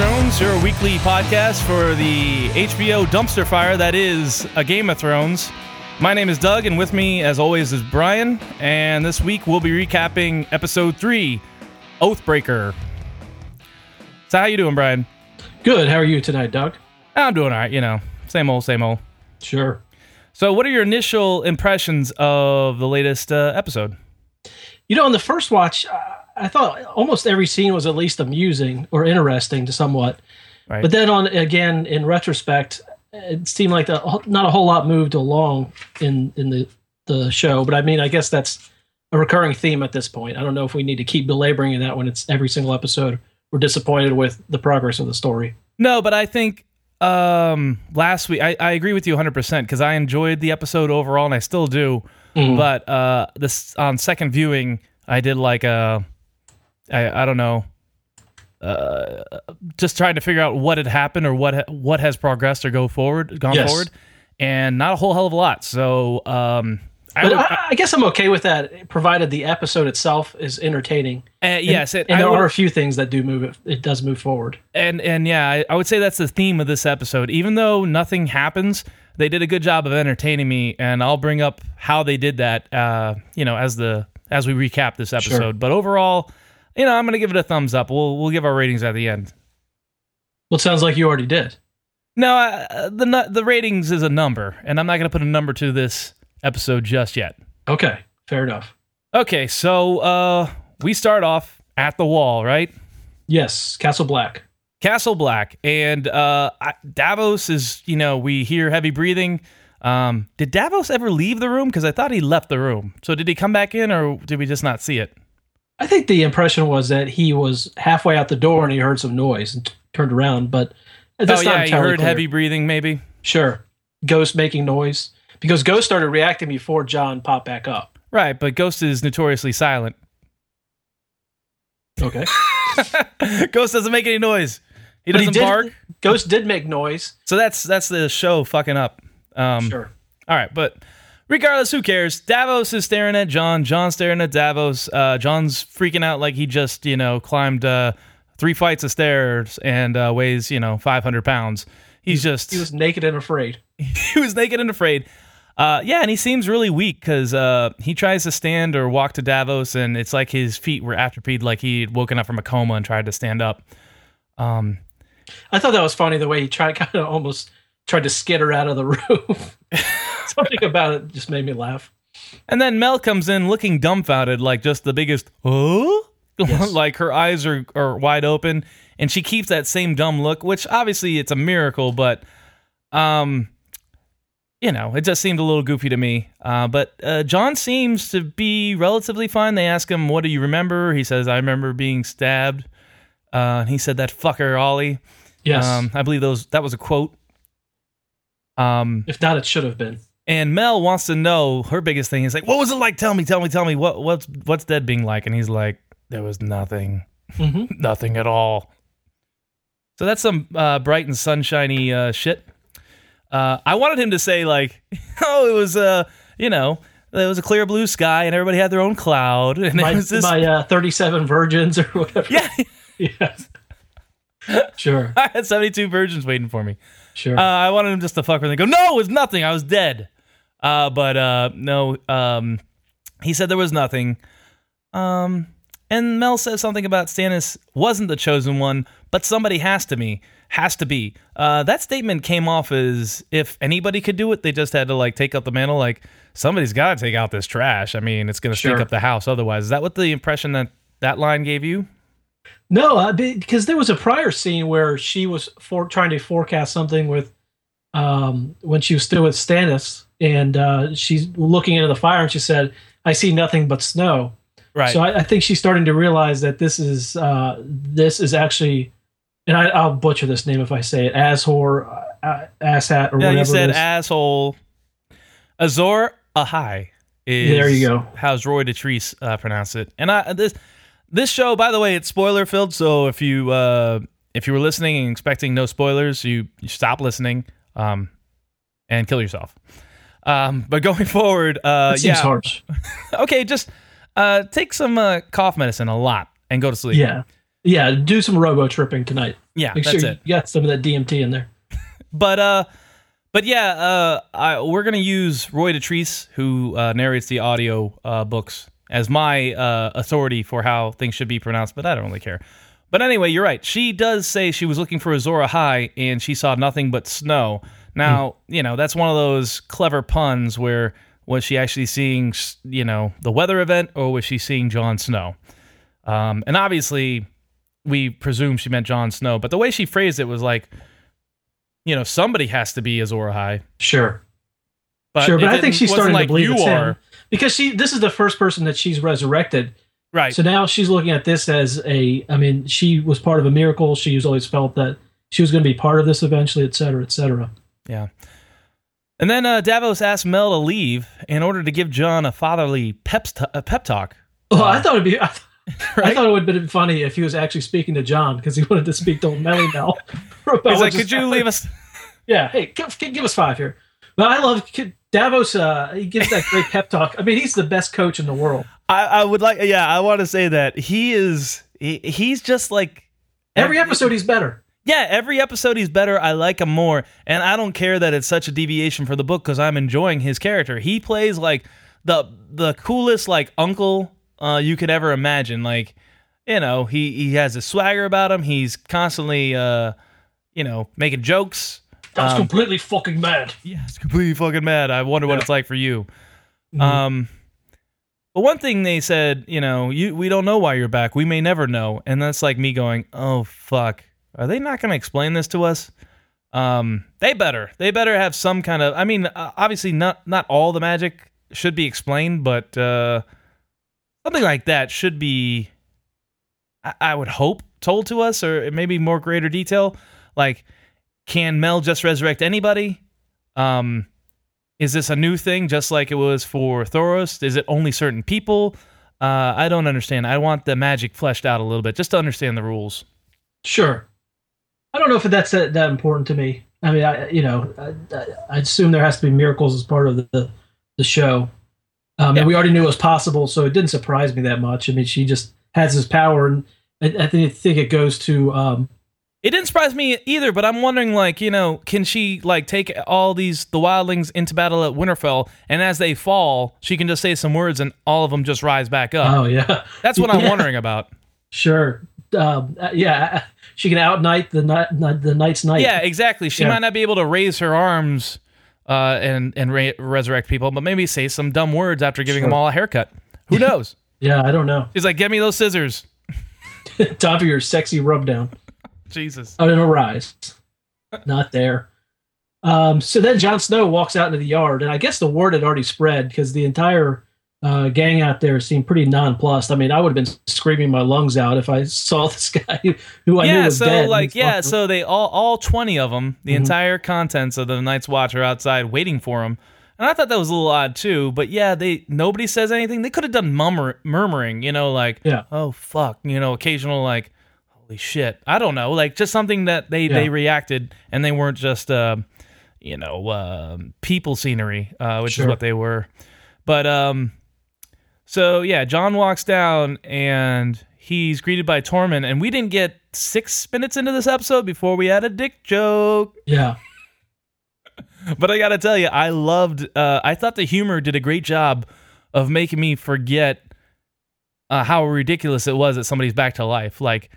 Thrones, your weekly podcast for the HBO dumpster fire that is A Game of Thrones. My name is Doug, and with me, as always, is Brian. And this week we'll be recapping episode three, Oathbreaker. So, how you doing, Brian? Good. How are you tonight, Doug? I'm doing all right. You know, same old, same old. Sure. So, what are your initial impressions of the latest uh, episode? You know, on the first watch, I thought almost every scene was at least amusing or interesting to somewhat. Right. But then on again in retrospect, it seemed like the, not a whole lot moved along in in the the show. But I mean, I guess that's a recurring theme at this point. I don't know if we need to keep belaboring that when it's every single episode we're disappointed with the progress of the story. No, but I think um last week I, I agree with you 100% because i enjoyed the episode overall and i still do Mhm. but uh this on second viewing i did like a i i don't know uh just trying to figure out what had happened or what what has progressed or go forward gone Yes. forward and not a whole hell of a lot so um I would, I, I guess I'm okay with that, provided the episode itself is entertaining. uh, yes and, it, and I there would- are a few things that do move it. It does move forward. and and yeah, I, I would say that's the theme of this episode. Even though nothing happens, they did a good job of entertaining me, and I'll bring up how they did that. Uh, you know, as the as we recap this episode. But overall, you know, I'm gonna give it a thumbs up. We'll we'll give our ratings at the end. Well, it sounds like you already did. No, uh, the the ratings is a number, and I'm not gonna put a number to this episode just yet. Okay, fair enough. Okay, so uh, we start off at the wall, right? Yes, Castle Black. Castle Black and uh, Davos is, you know, we hear heavy breathing. Um, did Davos ever leave the room? Because I thought he left the room. So did he come back in, or did we just not see it? I think the impression was that he was halfway out the door and he heard some noise and t- turned around, but that's oh not yeah, you entirely heard clear. heavy breathing, maybe. Sure, Ghost making noise because Ghost started reacting before Jon popped back up. Right, but Ghost is notoriously silent. Okay, Ghost doesn't make any noise. He doesn't did- bark. Ghost did make noise. So that's that's the show fucking up. Um, Sure. All right, but regardless, who cares? Davos is staring at Jon. Jon's staring at Davos. Uh, Jon's freaking out like he just, you know, climbed uh, three flights of stairs and uh, weighs, you know, 500 pounds. He's just, He was naked and afraid. he was naked and afraid. Uh, yeah, and he seems really weak because uh, he tries to stand or walk to Davos, and it's like his feet were atrophied, like he'd woken up from a coma and tried to stand up. Um, I thought that was funny the way he tried, kind of almost tried to skitter out of the room. Something about it just made me laugh. And then Mel comes in looking dumbfounded, like just the biggest, oh, Yes. like her eyes are, are wide open, and she keeps that same dumb look, which obviously it's a miracle, but, um, you know, it just seemed a little goofy to me. Uh, but uh, Jon seems to be relatively fine. They ask him, "What do you remember?" He says, "I remember being stabbed." Uh, he said that fucker Olly. Yes. Um, I believe those that was a quote. Um, if not, it should have been. And Mel wants to know her biggest thing is like, what was it like? Tell me, tell me, tell me. What what's what's dead being like? And he's like, there was nothing, hmm nothing at all. So that's some uh, bright and sunshiny uh, shit. Uh, I wanted him to say like, oh, it was uh, you know, it was a clear blue sky and everybody had their own cloud and My, it was this. my uh, 37 virgins or whatever. yeah, Yes. sure. I had seventy two virgins waiting for me. Sure. Uh, I wanted him just to fuck with me. Go, no, it was nothing. I was dead. Uh, but uh, no, um, he said there was nothing. Um, and Mel says something about Stannis wasn't the chosen one, but somebody has to be. Has to be. Uh, that statement came off as if anybody could do it. They just had to like take up the mantle. Like somebody's got to take out this trash. I mean, it's going to stink Sure. up the house otherwise. Is that what the impression that that line gave you? No, uh, because there was a prior scene where she was for trying to forecast something with um, when she was still with Stannis, and uh, she's looking into the fire, and she said, "I see nothing but snow." Right. So I, I think she's starting to realize that this is uh, this is actually, and I, I'll butcher this name if I say it, Azor, uh, Asshat, or yeah, whatever. you said it is. asshole. Azor Ahai is There you go. How's Roy Dotrice uh, pronounce it? And I this this show, by the way, it's spoiler filled. So if you uh, if you were listening and expecting no spoilers, you, you stop listening um, and kill yourself. Um, but going forward, uh, That seems yeah, harsh. okay, just uh, take some uh, cough medicine a lot and go to sleep. Yeah. Yeah, do some robo tripping tonight. Yeah, Make sure it. you got some of that DMT in there. But uh, but yeah, uh, I, we're gonna use Roy Dotrice, who uh, narrates the audio uh, books, as my uh, authority for how things should be pronounced. But I don't really care. But anyway, you're right. She does say she was looking for Azor Ahai and she saw nothing but snow. Now, you know, that's one of those clever puns where was she actually seeing, you know, the weather event or was she seeing Jon Snow? Um, and obviously, we presume she meant Jon Snow, but the way she phrased it was like, you know, somebody has to be Azor Ahai. Sure. But sure, but I think she's starting like to believe you it's are. him because she. This is the first person that she's resurrected. Right. So now she's looking at this as a. I mean, she was part of a miracle. She's always felt that she was going to be part of this eventually, et cetera, et cetera. Yeah. And then uh, Davos asked Mel to leave in order to give Jon a fatherly pep, a pep talk. Oh, I thought it'd be. I, th- I thought it would have been funny if he was actually speaking to Jon because he wanted to speak to Melly Mel. about He's like, could you happened." leave us? Yeah, hey, give, give us five here. But I love Davos. Uh, he gives that great pep talk. I mean, he's the best coach in the world. I, I would like, yeah, I want to say that he is, he, he's just like, Every episode, he's better. yeah, every episode he's better. I like him more. And I don't care that it's such a deviation for the book because I'm enjoying his character. He plays like the, the coolest, like, uncle uh, you could ever imagine. Like, you know, he, he has a swagger about him. He's constantly, uh, you know, making jokes. That's Um, completely fucking mad. Yeah, it's completely fucking mad. I wonder what Yeah. it's like for you. Mhm. Um, but one thing they said, you know, you we don't know why you're back. We may never know, and that's like me going, "Oh fuck, are they not going to explain this to us?" Um, they better. They better have some kind of. I mean, uh, obviously not not all the magic should be explained, but uh, something like that should be. I, I would hope told to us, or maybe more greater detail. Like, can Mel just resurrect anybody? Um, is this a new thing, just like it was for Thoros? Is it only certain people? Uh, I don't understand. I want the magic fleshed out a little bit, just to understand the rules. Sure. I don't know if that's that, that important to me. I mean, I you know, I, I, assume there has to be miracles as part of the the show. Um, Yeah. And we already knew it was possible, so it didn't surprise me that much. I mean, she just has this power, and I, I think it goes to um, It didn't surprise me either, but I'm wondering, like, you know, can she like take all these the wildlings into battle at Winterfell, and as they fall, she can just say some words, and all of them just rise back up. oh yeah, That's what I'm yeah. wondering about. sure, um, uh, yeah, she can outnight the night the night's night. Yeah, exactly. She Yeah. might not be able to raise her arms uh, and and ra- resurrect people, but maybe say some dumb words after giving them all a haircut. Who knows? yeah, I don't know. She's like, "Get me those scissors." Top of your sexy rub down. Jesus. Oh, no, rise. Not there. Um, so then Jon Snow walks out into the yard, and I guess the word had already spread because the entire uh, gang out there seemed pretty nonplussed. I mean, I would have been screaming my lungs out if I saw this guy who I knew yeah, was so dead. like, yeah, fucking- so they all all twenty of them, the Mhm. entire contents of the Night's Watch are outside waiting for him. And I thought that was a little odd too, but yeah, they nobody says anything. They could have done murmur, murmuring, you know, like, Yeah. oh fuck, you know, occasional like, holy shit. I don't know, like just something that they they reacted and they weren't just uh, you know, um people scenery, uh, which is what they were. But um, so yeah, Jon walks down and he's greeted by Tormund, and we didn't get six minutes into this episode before we had a dick joke. yeah, But I gotta tell you, I loved. Uh, I thought the humor did a great job of making me forget uh, how ridiculous it was that somebody's back to life. Like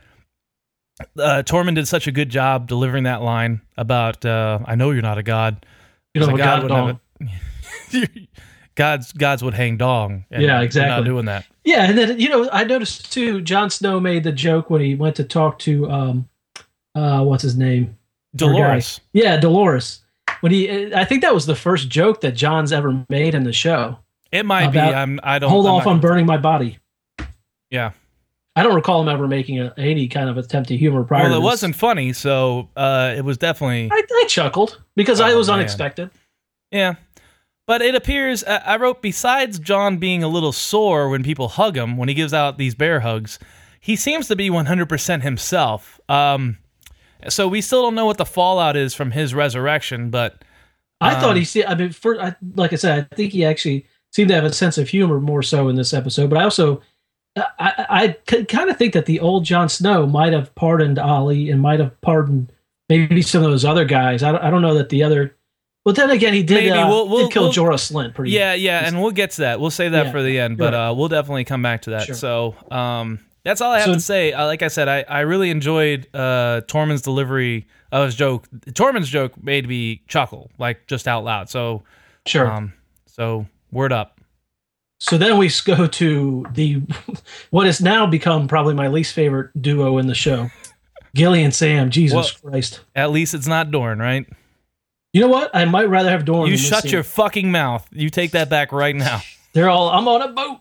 uh, Tormund did such a good job delivering that line about uh, "I know you're not a god." you know, what God wouldn't have gods gods would hang dong. and Yeah, they're Not exactly. doing that. Yeah, and then you know, I noticed too. Jon Snow made the joke when he went to talk to um, uh, what's his name? Dolorous. Yeah, Dolorous. When he, I think that was the first joke that Jon's ever made in the show. It might be. I'm. I don't. Hold I'm off on burning my body. Yeah. I don't recall him ever making a, any kind of attempt to humor prior. Well, it wasn't funny, so uh, it was definitely. I, I chuckled because I Oh, was man. unexpected. Yeah. But it appears, uh, I wrote, besides Jon being a little sore when people hug him, when he gives out these bear hugs, he seems to be 100% himself. Um, so we still don't know what the fallout is from his resurrection, but I Um, thought he see. I mean, for I, like I said, I think he actually seemed to have a sense of humor more so in this episode. But I also I, I kind of think that the old Jon Snow might have pardoned Olly and might have pardoned maybe some of those other guys. I don't, I don't know that the other. Well, then again, he did, Maybe. uh, We'll- we'll- did kill we'll- Jorah Slynt pretty. Yeah, yeah, and we'll get to that. We'll say that Yeah. for the end, but uh, we'll definitely come back to that. Sure. So, um, that's all I have So- to say. Uh, like I said, I, I really enjoyed uh, Tormund's delivery of his joke. Tormund's joke made me chuckle, like just out loud. So, sure. um, so word up. So then we go to the what has now become probably my least favorite duo in the show, Gilly and Sam. Jesus Christ! At least it's not Dorne, right? You know what? I might rather have Dorne. You shut your fucking mouth. You take that back right now. They're all. I'm on a boat.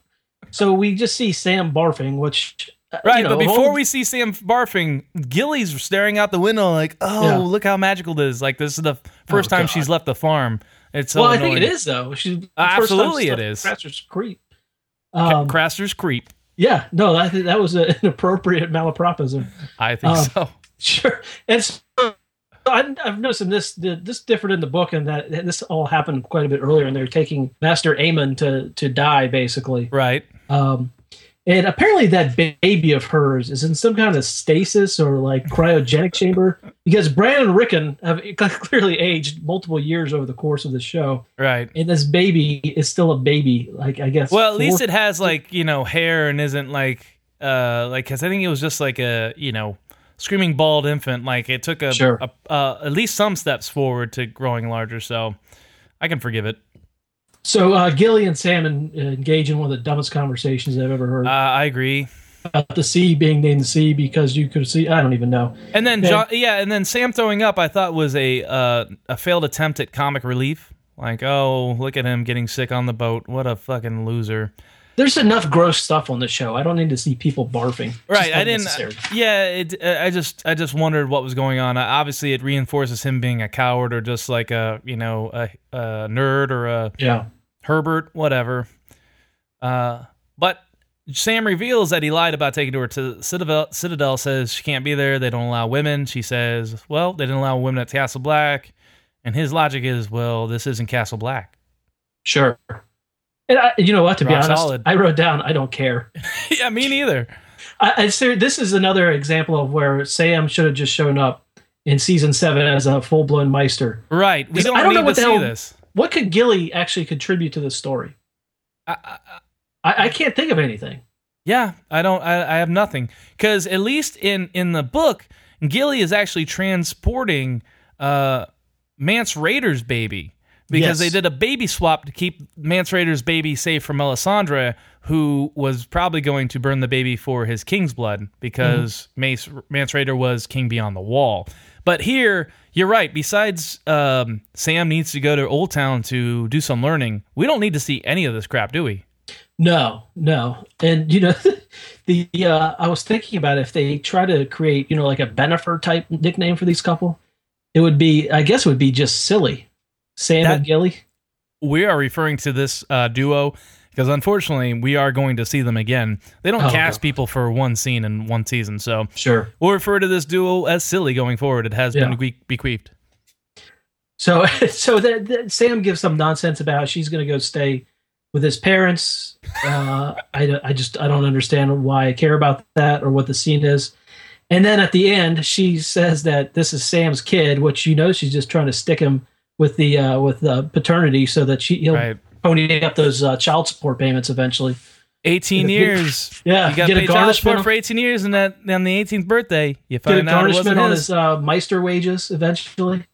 So we just see Sam barfing, which uh, Right, you know, but before hold- we see Sam barfing, Gilly's staring out the window like, "Oh, Yeah. look how magical this is!" Like this is the first Oh, time God. she's left the farm. It's so well, I think it is though. She's Uh, absolutely it is. Craster's creep. Um, Craster's creep. yeah, no, I think that was an appropriate malapropism. I think um, so. Sure, and so, I, I've noticed in this this different in the book, and that this all happened quite a bit earlier, and they're taking Maester Aemon to to die basically. Right. Um, and apparently that baby of hers is in some kind of stasis or like cryogenic chamber because Brandon and Rickon have clearly aged multiple years over the course of the show, Right. and this baby is still a baby. Like I guess. Well, at least it has like you know hair and isn't like uh like because I think it was just like a you know screaming bald infant. Like it took a, Sure. a uh, at least some steps forward to growing larger. So I can forgive it. So uh, Gilly and Sam en- engage in one of the dumbest conversations I've ever heard Uh, I agree. about the sea being named the sea because you could see. I don't even know. And then Yeah. John, yeah, and then Sam throwing up, I thought was a uh, a failed attempt at comic relief. Like, oh, look at him getting sick on the boat. What a fucking loser. There's enough gross stuff on the show. I don't need to see people barfing. Right, I didn't. Yeah, it. I just, I just wondered what was going on. Uh, Obviously, it reinforces him being a coward or just like a, you know, a, a nerd or a Yeah. Herbert, whatever. Uh, but Sam reveals that he lied about taking her to Citadel. Citadel says she can't be there. They don't allow women. She says, well, they didn't allow women at Castle Black. And his logic is, well, this isn't Castle Black. Sure. And I, you know what? To be honest, solid. I wrote down. I don't care. yeah, me neither. I, I ser- this is another example of where Sam should have just shown up in season seven as a full blown Maester. Right. We don't, I don't know what to the hell- this. What could Gilly actually contribute to the story? I, I, I, I can't think of anything. Yeah, I don't. I, I have nothing because at least in in the book, Gilly is actually transporting uh, Mance Rayder's baby because Yes. they did a baby swap to keep Mance Rayder's baby safe from Melisandre, who was probably going to burn the baby for his king's blood because Mace Mance Rayder was king beyond the wall. But here, you're right. Besides, um, Sam needs to go to Old Town to do some learning. We don't need to see any of this crap, do we? No, no. And you know, the uh, I was thinking about if they try to create, you know, like a Bennifer type nickname for these couple, it would be, I guess, it would be just silly. Sam That- and Gilly. we are referring to this uh, duo because unfortunately we are going to see them again. They don't Oh, cast God. people for one scene in one season, so Sure. we'll refer to this duo as silly going forward. It has Yeah. been bequeathed. So, so that, that Sam gives some nonsense about she's going to go stay with his parents. Uh, I, I just I don't understand why I care about that or what the scene is. And then at the end, she says that this is Sam's kid, which you know she's just trying to stick him with the uh, with the paternity so that she he'll Right, pony up those uh, child support payments eventually. eighteen Get a- years. Yeah, you got get to a pay child garnishment support for eighteen years, and that on the eighteenth birthday, you Get a find out it wasn't garnishment on his. his uh, Maester wages eventually.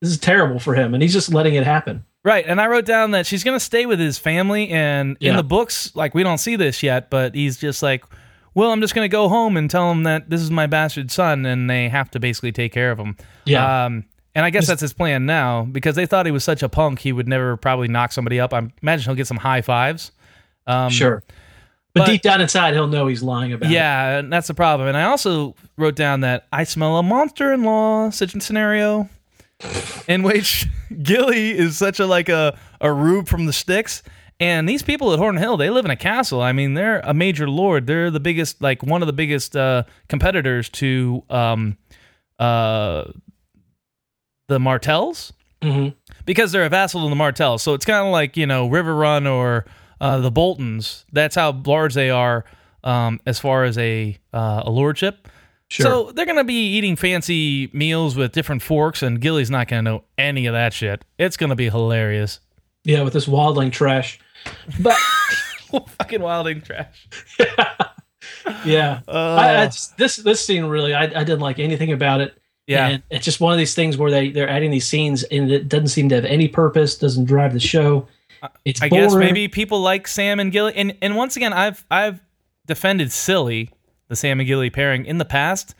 This is terrible for him, and he's just letting it happen. Right, and I wrote down that she's going to stay with his family, and in the books, like we don't see this yet, but he's just like, well, I'm just going to go home and tell him that this is my bastard son, and they have to basically take care of him. Yeah. Um, and I guess Just- that's his plan now because they thought he was such a punk, he would never probably knock somebody up. I imagine he'll get some high fives. Um, sure. But, but- deep down inside, he'll know he's lying about it. Yeah, and that's the problem. And I also wrote down that I smell a monster in law such scenario in which Gilly is such a like a, a rube from the sticks. And these people at Horn Hill, they live in a castle. I mean, they're a major lord. They're the biggest, like one of the biggest uh, competitors to um, uh, the Martells hmm because they're a vassal to the Martell. So it's kind of like you know Riverrun or uh, the Boltons. That's how large they are um, as far as a uh, a lordship. Sure. So they're gonna be eating fancy meals with different forks, and Gilly's not gonna know any of that shit. It's gonna be hilarious. yeah, with this wildling trash. But Fucking wilding trash. yeah, Uh, I, I just, this this scene really, I, I didn't like anything about it. Yeah. And it's just one of these things where they they're adding these scenes and it doesn't seem to have any purpose. Doesn't drive the show. It's I boring. guess maybe people like Sam and Gilly, and and once again, I've I've defended silly the Sam and Gilly pairing in the past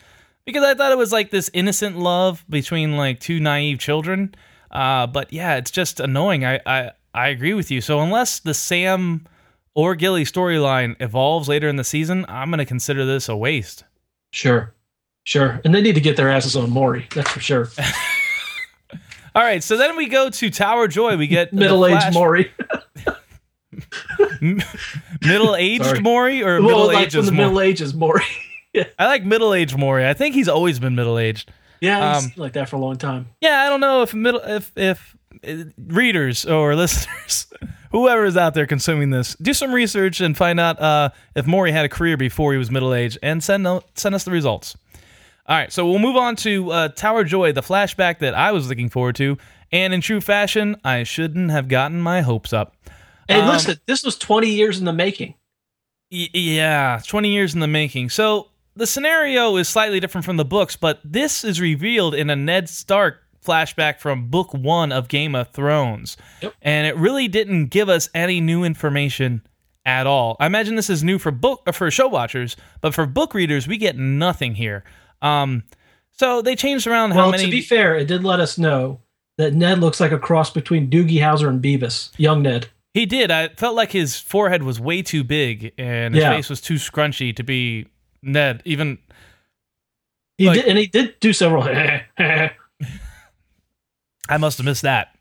because I thought it was like this innocent love between like two naive children. Uh, but yeah, it's just annoying. I I I agree with you. So unless the Sam or Gilly storyline evolves later in the season, I'm gonna consider this a waste. Sure, sure, and they need to get their asses on Maury. That's for sure. All right, so then we go to Tower Joy. We get Middle aged Flash- Maury. middle-aged. Maury, or well, middle-aged from the Maury. Middle Ages, Maury. I like middle-aged Maury. I think he's always been middle-aged. yeah, he's Um, like that for a long time. Yeah, I don't know if middle if if uh, readers or listeners, whoever is out there consuming this, do some research and find out uh, if Maury had a career before he was middle aged, and send send us the results. All right, so we'll move on to uh, Tower Joy, the flashback that I was looking forward to, and in true fashion, I shouldn't have gotten my hopes up. Hey, um, listen, this was 20 years in the making. Y- yeah, 20 years in the making. So the scenario is slightly different from the books, but this is revealed in a Ned Stark flashback from book one of Game of Thrones. Yep. And it really didn't give us any new information at all. I imagine this is new for book uh, for show watchers, but for book readers, we get nothing here. Um, so they changed around how Well, many. to be fair, it did let us know that Ned looks like a cross between Doogie Howser and Beavis, young Ned. he did. I felt like his forehead was way too big and his Yeah. face was too scrunchy to be Ned. Even He Like- did, and he did do several. I must have missed that.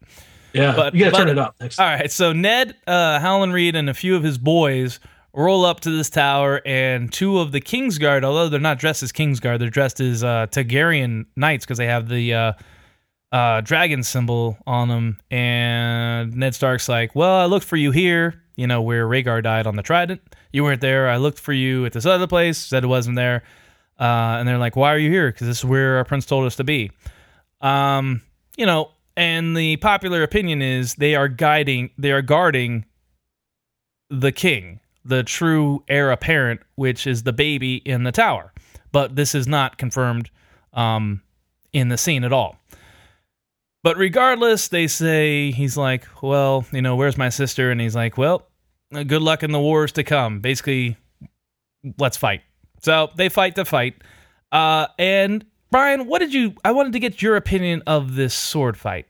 yeah, But- you got to but- turn it up next. All right, so Ned, uh, Howland Reed, and a few of his boys roll up to this tower, and two of the Kingsguard, although they're not dressed as Kingsguard, they're dressed as uh, Targaryen knights because they have the uh, uh, dragon symbol on them. And Ned Stark's like, "Well, I looked for you here, you know, where Rhaegar died on the Trident. You weren't there. I looked for you at this other place, said it wasn't there." Uh, and they're like, "Why are you here? Because this is where our prince told us to be." Um, you know, and the popular opinion is they are guiding, they are guarding the king, the true heir apparent, which is the baby in the tower. But this is not confirmed um, in the scene at all. But regardless, they say he's like, well, you know, where's my sister? And he's like, well, good luck in the wars to come. Basically, let's fight. So they fight the fight. Uh, and Brian, what did you? I wanted to get your opinion of this sword fight.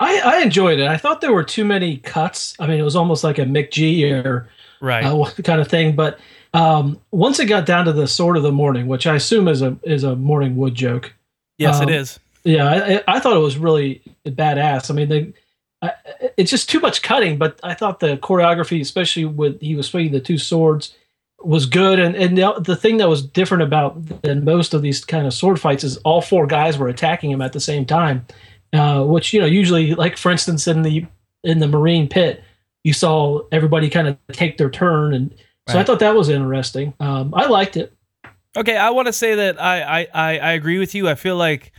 I, I enjoyed it. I thought there were too many cuts. I mean, it was almost like a McG or Right. uh, kind of thing. But um, once it got down to the sword of the morning, which I assume is a is a morning wood joke. yes, um, it is. Yeah, I, I- thought it was really badass. I mean, they, I, it's just too much cutting, but I thought the choreography, especially with he was swinging the two swords, was good. And and the, the thing that was different about than most of these kind of sword fights is all four guys were attacking him at the same time, uh, which you know usually, like for instance, in the in the Meereen pit, you saw everybody kind of take their turn, and so I thought that was interesting. Um, I liked it. Okay, I want to say that I, I, I, I agree with you. I feel like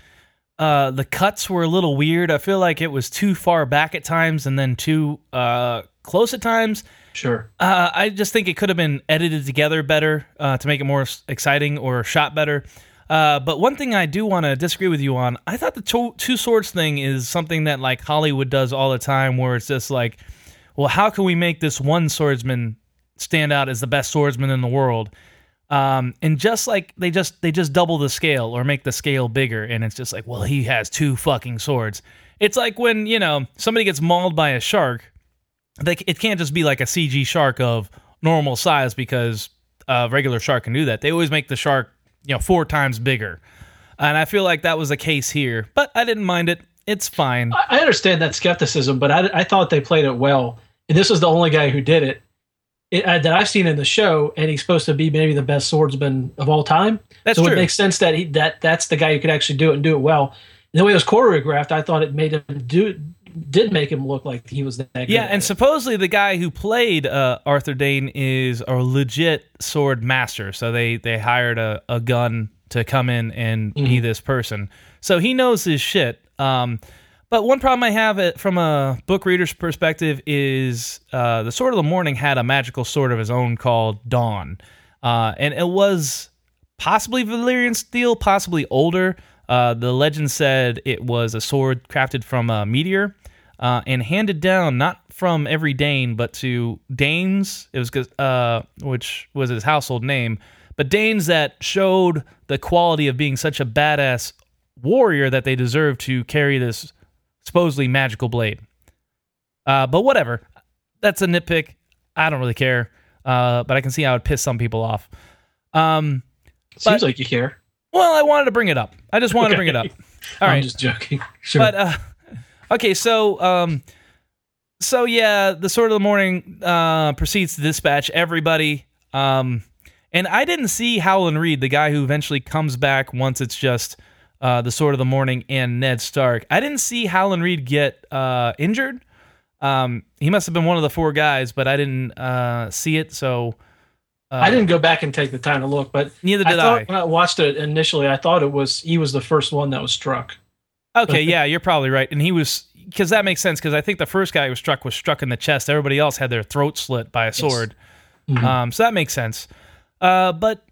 uh, the cuts were a little weird. I feel like it was too far back at times and then too uh, close at times. Sure. Uh, I just think it could have been edited together better uh, to make it more exciting or shot better. Uh, but one thing I do want to disagree with you on, I thought the to- two swords thing is something that like Hollywood does all the time, where it's just like, well, how can we make this one swordsman stand out as the best swordsman in the world? Um, and just like they just they just double the scale or make the scale bigger, and it's just like, well, he has two fucking swords. It's like when you know somebody gets mauled by a shark they, it can't just be like a CG shark of normal size because a regular shark can do that. They always make the shark, you know, four times bigger. And I feel like that was the case here, but I didn't mind it. It's fine. I understand that skepticism, but I, I thought they played it well. And this was the only guy who did it, it uh, that I've seen in the show, and he's supposed to be maybe the best swordsman of all time. That's so true. it makes sense that he that that's the guy who could actually do it and do it well. And the way it was choreographed, I thought it made him do did make him look like he was that. Yeah, and it. supposedly the guy who played uh, Arthur Dayne is a legit sword master. So they they hired a, a gun to come in and be this person. So he knows his shit. Um, but one problem I have uh, from a book reader's perspective is uh, the Sword of the Morning had a magical sword of his own called Dawn, uh, and it was possibly Valyrian steel, possibly older. Uh, the legend said it was a sword crafted from a meteor uh, and handed down not from every Dayne, but to Daynes. It was uh, which was his household name, but Daynes that showed the quality of being such a badass warrior that they deserved to carry this supposedly magical blade. Uh, but whatever, that's a nitpick. I don't really care, uh, but I can see how it would piss some people off. Um, seems but- like you care. well, I wanted to bring it up. I just wanted to bring it up. Okay. All I'm right, just joking. Sure. but uh, okay, so um, so yeah, the sword of the morning uh, proceeds to dispatch everybody. Um, and I didn't see Howland Reed, the guy who eventually comes back once it's just uh, the sword of the morning and Ned Stark. I didn't see Howland Reed get uh, injured. Um, he must have been one of the four guys, but I didn't uh, see it. So uh, I didn't go back and take the time to look, but Neither I did thought I. when I watched it initially, I thought it was he was the first one that was struck. Okay, yeah, you're probably right. And he was because that makes sense because I think the first guy who was struck was struck in the chest. Everybody else had their throat slit by a sword. Mhm. Um, so that makes sense. Uh, but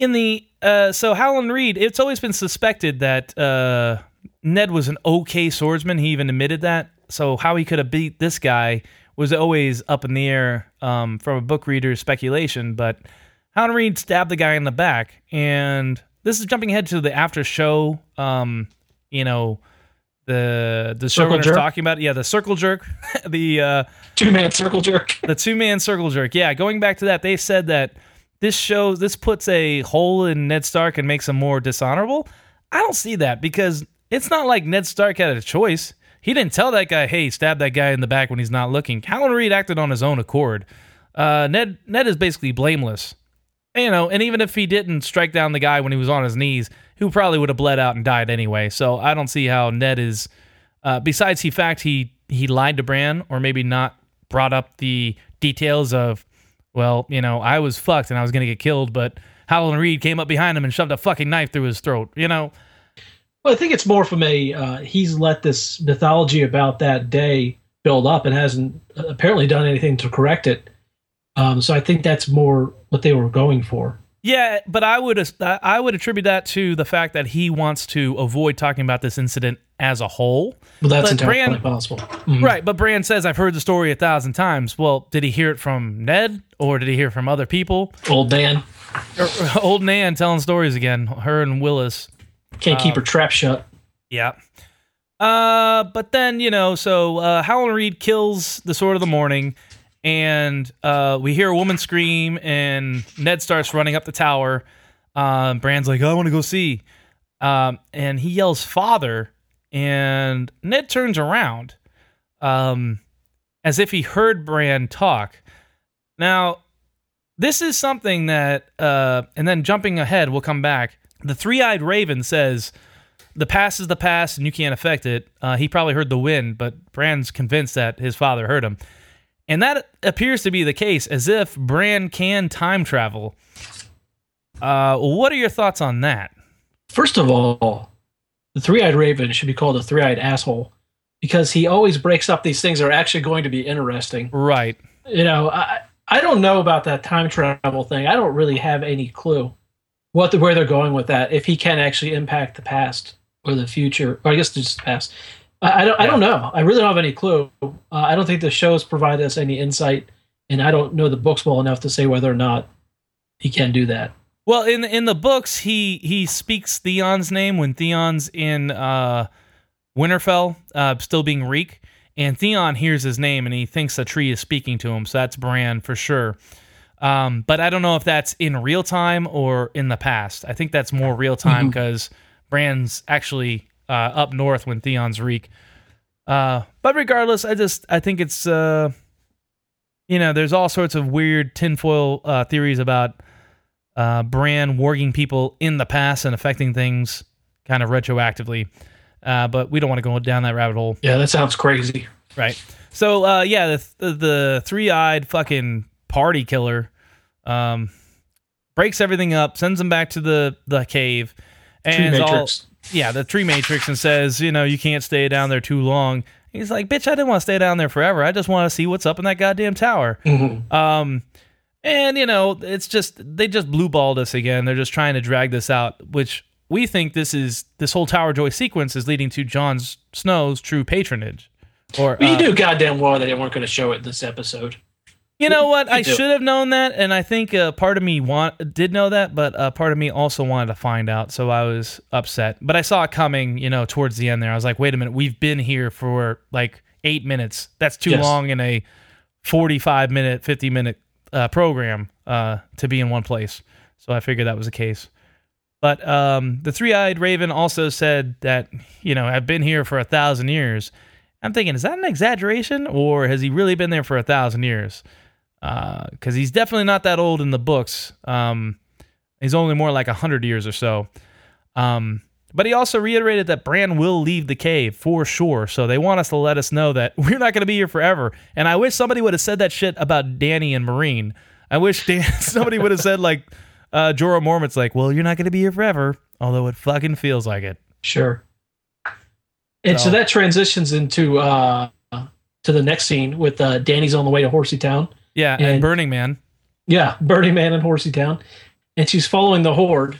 in the uh, so Howland Reed, it's always been suspected that uh, Ned was an okay swordsman. He even admitted that. So how he could have beat this guy was always up in the air um, from a book reader's speculation. But Howland Reed stabbed the guy in the back, and this is jumping ahead to the after show. Um, you know, the the Circle showrunner's jerk? talking about yeah the circle jerk, the uh, Two man circle jerk. the two man circle jerk. Yeah, going back to that, they said that this shows this puts a hole in Ned Stark and makes him more dishonorable. I don't see that because it's not like Ned Stark had a choice. He didn't tell that guy, "Hey, stab that guy in the back when he's not looking." Howland Reed acted on his own accord. Uh, Ned Ned is basically blameless, you know. And even if he didn't strike down the guy when he was on his knees, who probably would have bled out and died anyway. So I don't see how Ned is. Uh, besides the fact he he lied to Bran, or maybe not brought up the details of, well, you know, I was fucked and I was gonna get killed, but Howland Reed came up behind him and shoved a fucking knife through his throat. You know, Well, I think it's more from a uh, he's let this mythology about that day build up and hasn't uh, apparently done anything to correct it. Um, so I think that's more what they were going for. Yeah, but I would I would attribute that to the fact that he wants to avoid talking about this incident as a whole. Well, that's But entirely Bran- possible. Mhm. Right, but Bran says I've heard the story a thousand times. Well, did he hear it from Ned or did he hear it from other people? Old man Or, old Nan telling stories again. Her and Wylis. can't keep Um, her trap shut. Yeah. Uh, but then you know, so uh, Howland Reed kills the Sword of the Morning, and uh, we hear a woman scream, and Ned starts running up the tower. Um, Bran's like, "I want to go see," um, and he yells, "Father!" And Ned turns around, um, as if he heard Bran talk. Now, this is something that, uh, and then jumping ahead, we'll come back. The three-eyed raven says the past is the past and you can't affect it. Uh, he probably heard the wind, but Bran's convinced that his father heard him. And that appears to be the case, as if Bran can time travel. Uh, what are your thoughts on that? First of all, the three-eyed raven should be called a three-eyed asshole because he always breaks up these things that are actually going to be interesting. Right. You know, I I don't know about that time travel thing. I don't really have any clue what the, where they're going with that. If he can actually impact the past or the future, or I guess just the past. I, I don't. I don't know. I really don't have any clue. Uh, I don't think the shows provide us any insight, and I don't know the books well enough to say whether or not he can do that. Well, in in the books, he he speaks Theon's name when Theon's in uh, Winterfell, uh, still being Reek, and Theon hears his name and he thinks a tree is speaking to him. So that's Bran for sure. Um, but I don't know if that's in real time or in the past. I think that's more real time because Bran's actually uh, up north when Theon's Reek. Uh, but regardless, I just I think it's uh, you know there's all sorts of weird tinfoil uh, theories about uh, Bran warging people in the past and affecting things kind of retroactively. Uh, but we don't want to go down that rabbit hole. Yeah, that sounds crazy. Right. So uh, yeah, the the, the three eyed fucking party killer um, breaks everything up, sends them back to the the cave, and all Matrix. yeah the tree matrix, and says you know you can't stay down there too long. He's like, bitch, I didn't want to stay down there forever. I just want to see what's up in that goddamn tower. Mhm. Um, and you know, it's just they just blue balled us again. They're just trying to drag this out, which we think this is this whole Tower Joy sequence is leading to Jon Snow's true patronage. Or But you uh, knew goddamn well that they weren't going to show it this episode. you know what? You I do. should have known that, and I think uh, part of me want did know that, but uh, part of me also wanted to find out, so I was upset. But I saw it coming, you know, towards the end there. I was like, wait a minute, we've been here for like eight minutes. That's too Yes. long in a forty-five minute, fifty minute uh, program uh, to be in one place. So I figured that was the case. But um, the three-eyed raven also said that you know I've been here for a thousand years. I'm thinking, is that an exaggeration, or has he really been there for a thousand years? Because he's definitely not that old in the books. Um, he's only more like a hundred years or so. Um, but he also reiterated that Bran will leave the cave for sure. So they want us to let us know that we're not going to be here forever. And I wish somebody would have said that shit about Dany and Meereen. I wish Dan- somebody would have said like uh, Jorah Mormont's like, well, you're not going to be here forever, although it fucking feels like it. Sure. And so, So- that transitions into uh, to the next scene with uh, Dany's on the way to Horsey Town. Yeah, and, And- Burning Man. Yeah, Burning Man and Horsey Town, and she's following the horde,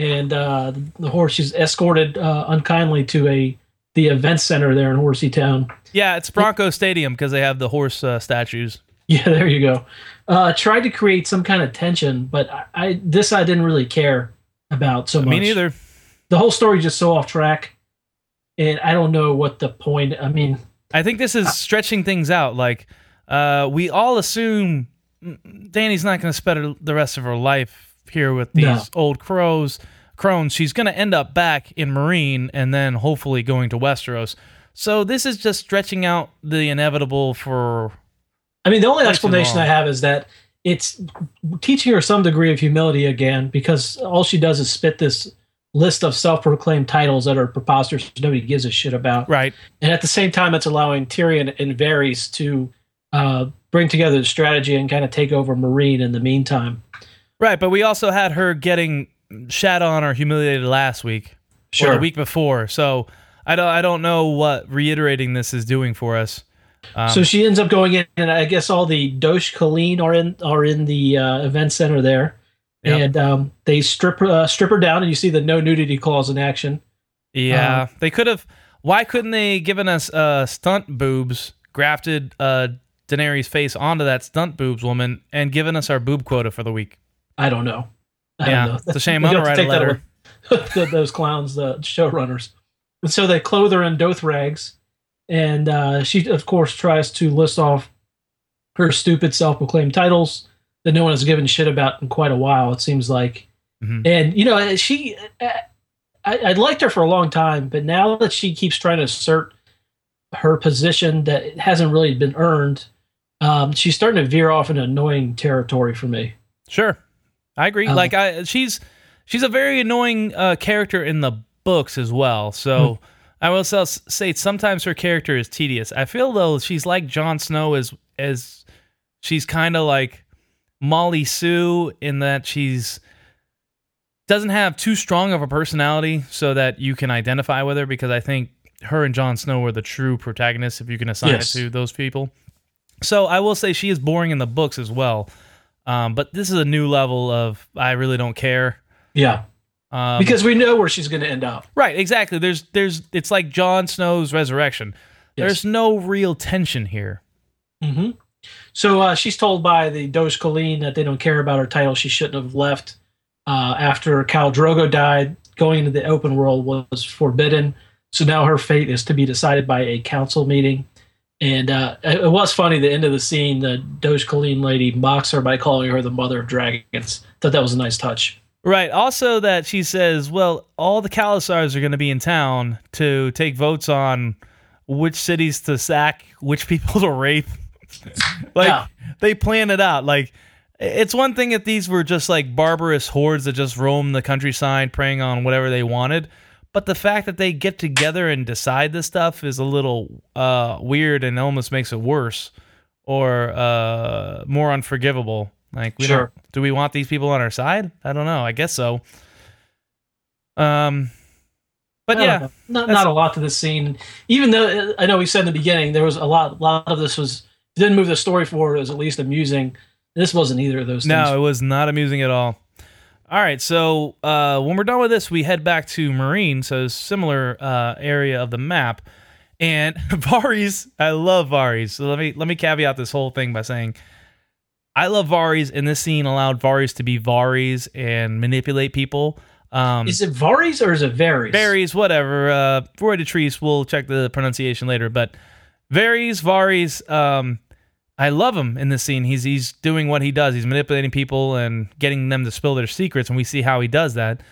and uh, the horse is escorted uh, unkindly to a the event center there in Horsey Town. Yeah, it's Bronco Stadium because they have the horse uh, statues. Yeah, there you go. Uh, tried to create some kind of tension, but I, I this I didn't really care about so much. Me neither. The whole story just so off track, and I don't know what the point. I mean, I think this is stretching things out. Like, uh, we all assume Dany's not going to spend the rest of her life here with these No. old crows, crones. She's going to end up back in Meereen and then hopefully going to Westeros. So this is just stretching out the inevitable for. I mean, the only explanation long. I have is that it's teaching her some degree of humility again because all she does is spit this list of self-proclaimed titles that are preposterous nobody gives a shit about Right. and at the same time it's allowing tyrion and varys to uh, bring together the strategy and kind of take over Meereen in the meantime Right. But we also had her getting shat on or humiliated last week. or the week before. So I don't I don't know what reiterating this is doing for us. Um, so she ends up going in and i guess all the dosh khaleen are in are in the uh, event center there Yep. and um, they strip uh, strip her down and you see the no nudity clause in action yeah, uh, they could have. Why couldn't they given us uh, stunt boobs, grafted uh, Daenerys' face onto that stunt boobs woman, and given us our boob quota for the week? I don't know. I Yeah, don't know. it's a shame. I'm gonna write a letter. those clowns, the showrunners. And so they clothe her in doth rags, and uh, she, of course, tries to list off her stupid self-proclaimed titles that no one has given shit about in quite a while. It seems like, Mhm. and you know, she, I, I liked her for a long time, but now that she keeps trying to assert her position that hasn't really been earned, um, she's starting to veer off into annoying territory for me. Sure, I agree. Um, like I, she's she's a very annoying uh, character in the books as well. So Hmm. I will say sometimes her character is tedious. I feel though she's like Jon Snow as as she's kind of like Molly Sue in that she's doesn't have too strong of a personality so that you can identify with her because I think her and Jon Snow are the true protagonists if you can assign Yes. it to those people. So I will say she is boring in the books as well. Um, but this is a new level of I really don't care. Yeah, Um, because we know where she's going to end up. right, exactly. There's there's it's like Jon Snow's resurrection. There's no real tension here. hmm So uh, she's told by the Dosh Khaleen that they don't care about her title. She shouldn't have left uh, after Khal Drogo died. Going into the open world was forbidden. So now her fate is to be decided by a council meeting. And uh, it was funny. The end of the scene, the Dosh Khaleen lady mocks her by calling her the mother of dragons. Thought that was a nice touch. Right. Also, that she says, well, all the khalasars are going to be in town to take votes on which cities to sack, which people to rape. like Yeah. they plan it out. Like it's one thing if these were just like barbarous hordes that just roam the countryside, preying on whatever they wanted. But the fact that they get together and decide this stuff is a little uh, weird and almost makes it worse or uh, more unforgivable. Like, we Sure. don't, do we want these people on our side? I don't know. I guess so. Um, but yeah, know. not not a lot to this scene. Even though I know we said in the beginning there was a lot, a lot of this was didn't move the story forward. It was at least amusing. This wasn't either of those things. No, it was not amusing at all. All right, so uh, when we're done with this, we head back to Meereen, so similar uh, area of the map. And Varys, I love Varys. So let me let me caveat this whole thing by saying I love Varys, and this scene allowed Varys to be Varys and manipulate people. Um, Is it Varies or is it Varies? Varies, whatever. Uh, Roy Dotrice, we'll check the pronunciation later, but varies, varies. Um, I love him in this scene. He's he's doing what he does. He's manipulating people and getting them to spill their secrets, and we see how he does that.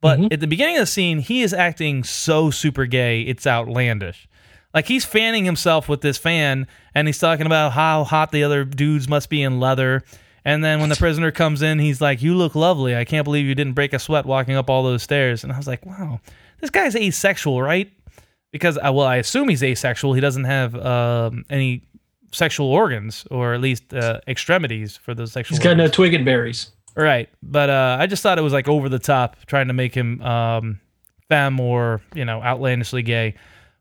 But Mhm. at the beginning of the scene, he is acting so super gay, it's outlandish. Like he's fanning himself with this fan, and he's talking about how hot the other dudes must be in leather. And then when the prisoner comes in, he's like, "You look lovely. I can't believe you didn't break a sweat walking up all those stairs." And I was like, "Wow, this guy's asexual, right?" Because uh, well, I assume he's asexual. He doesn't have um, any sexual organs, or at least uh, extremities for those sexual. He's got no twig and berries. Right, but uh, I just thought it was like over the top, trying to make him um, femme or you know outlandishly gay.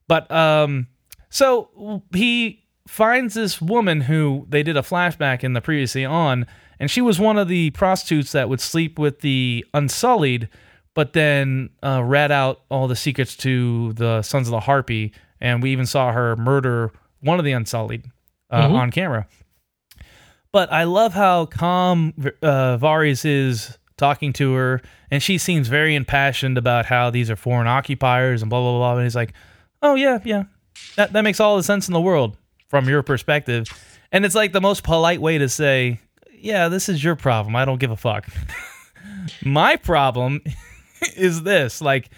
But um, so he finds this woman who they did a flashback in the previously on, and she was one of the prostitutes that would sleep with the Unsullied, but then uh, rat out all the secrets to the Sons of the Harpy, and we even saw her murder one of the Unsullied uh, Mhm. on camera. But I love how calm uh, Varys is talking to her, and she seems very impassioned about how these are foreign occupiers and blah blah blah. And he's like, "Oh yeah, yeah, that that makes all the sense in the world from your perspective." And it's like the most polite way to say, "Yeah, this is your problem. I don't give a fuck." My problem is this, like.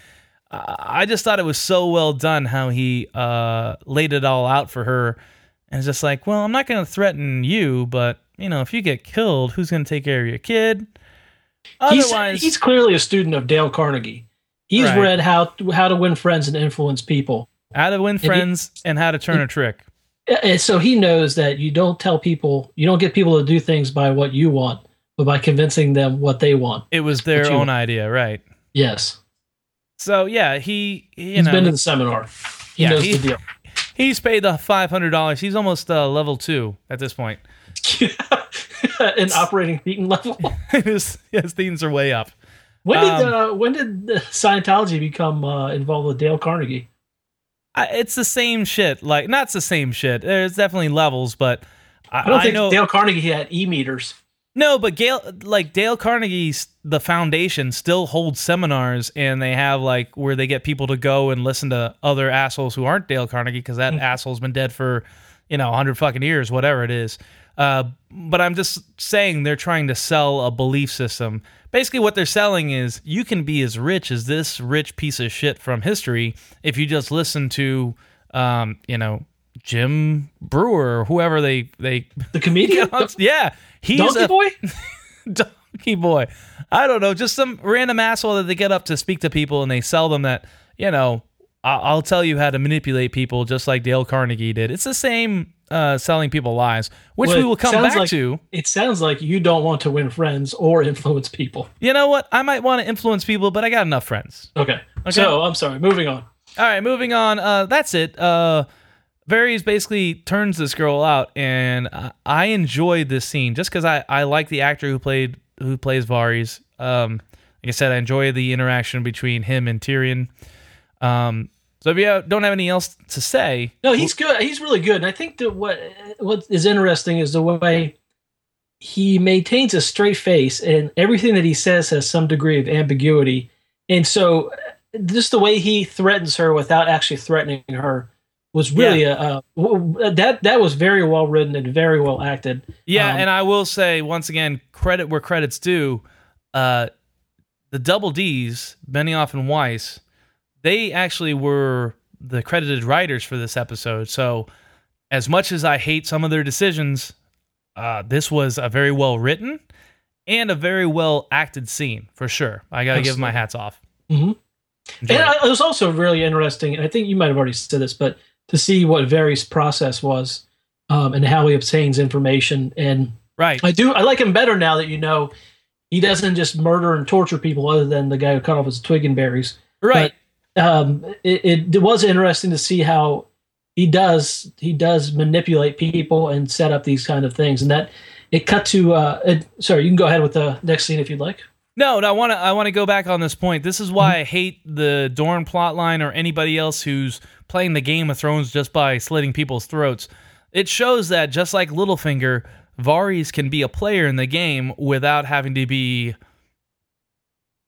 I I just thought it was so well done how he uh, laid it all out for her, and it's just like, well, I'm not going to threaten you, but you know, if you get killed, who's going to take care of your kid? He's, Otherwise, he's clearly a student of Dale Carnegie. He's Right. read how how to win friends and influence people. how to win he- friends and how to turn a trick. And so he knows that you don't tell people, you don't get people to do things by what you want, but by convincing them what they want. It was their own idea, right? Yes. So yeah, he you He's know been to the seminar. He Yeah, knows he- the deal. He's paid the five hundred dollars. He's almost uh, level two at this point. An operating Thetan level. his his themes are way up. When did Um, uh, when did Scientology become uh, involved with Dale Carnegie? I, it's the same shit. Like not the same shit. There's definitely levels, but I, I don't I think know Dale Carnegie had e meters. No, but Gail, like Dale Carnegie's, the foundation still holds seminars, and they have like where they get people to go and listen to other assholes who aren't Dale Carnegie because that asshole's been dead for, you know, hundred fucking years, whatever it is. Uh, but I'm just saying they're trying to sell a belief system. Basically, what they're selling is you can be as rich as this rich piece of shit from history if you just listen to, um, you know, Jim Breuer or whoever they they. The comedian, yeah, he's Donkey a Boy. donkey boy. I don't know, just some random asshole that they get up to speak to people and they sell them that, you know, I- I'll tell you how to manipulate people just like Dale Carnegie did. It's the same uh, selling people lies, which Well, we will come back like- to. It sounds like you don't want to win friends or influence people. You know what? I might want to influence people, but I got enough friends. Okay. So I'm sorry. Moving on. All right, moving on. Uh, that's it. Uh, Varys basically turns this girl out, and I, enjoyed this scene just because I, I like the actor who played who plays Varys. Um, like I said, I enjoy the interaction between him and Tyrion. Um, so if you don't have anything else to say, No, he's good. He's really good. And I think that what what is interesting is the way he maintains a straight face, and everything that he says has some degree of ambiguity. And so, just the way he threatens her without actually threatening her was really a, uh w- that that was very well written and very well acted. yeah. Um, and I will say once again, credit where credit's due. Uh, the double D's, Benioff and Weiss, they actually were the credited writers for this episode. So, as much as I hate some of their decisions, uh, this was a very well written and a very well acted scene for sure. I got to give my hats off. Mhm. and it. I, it was also really interesting. and I think you might have already said this, but to see what Varys' process was um, and how he obtains information. And right. I do I like him better now that you know he doesn't just murder and torture people, other than the guy who cut off his twig and berries. Right. Um, it, it, it was interesting to see how he does he does manipulate people and set up these kind of things, and that it cut to. Uh, it, sorry, you can go ahead with the next scene if you'd like. No, no, I want to. I want to go back on this point. This is why I hate the Dorne plotline or anybody else who's playing the Game of Thrones just by slitting people's throats. It shows that just like Littlefinger, Varys can be a player in the game without having to be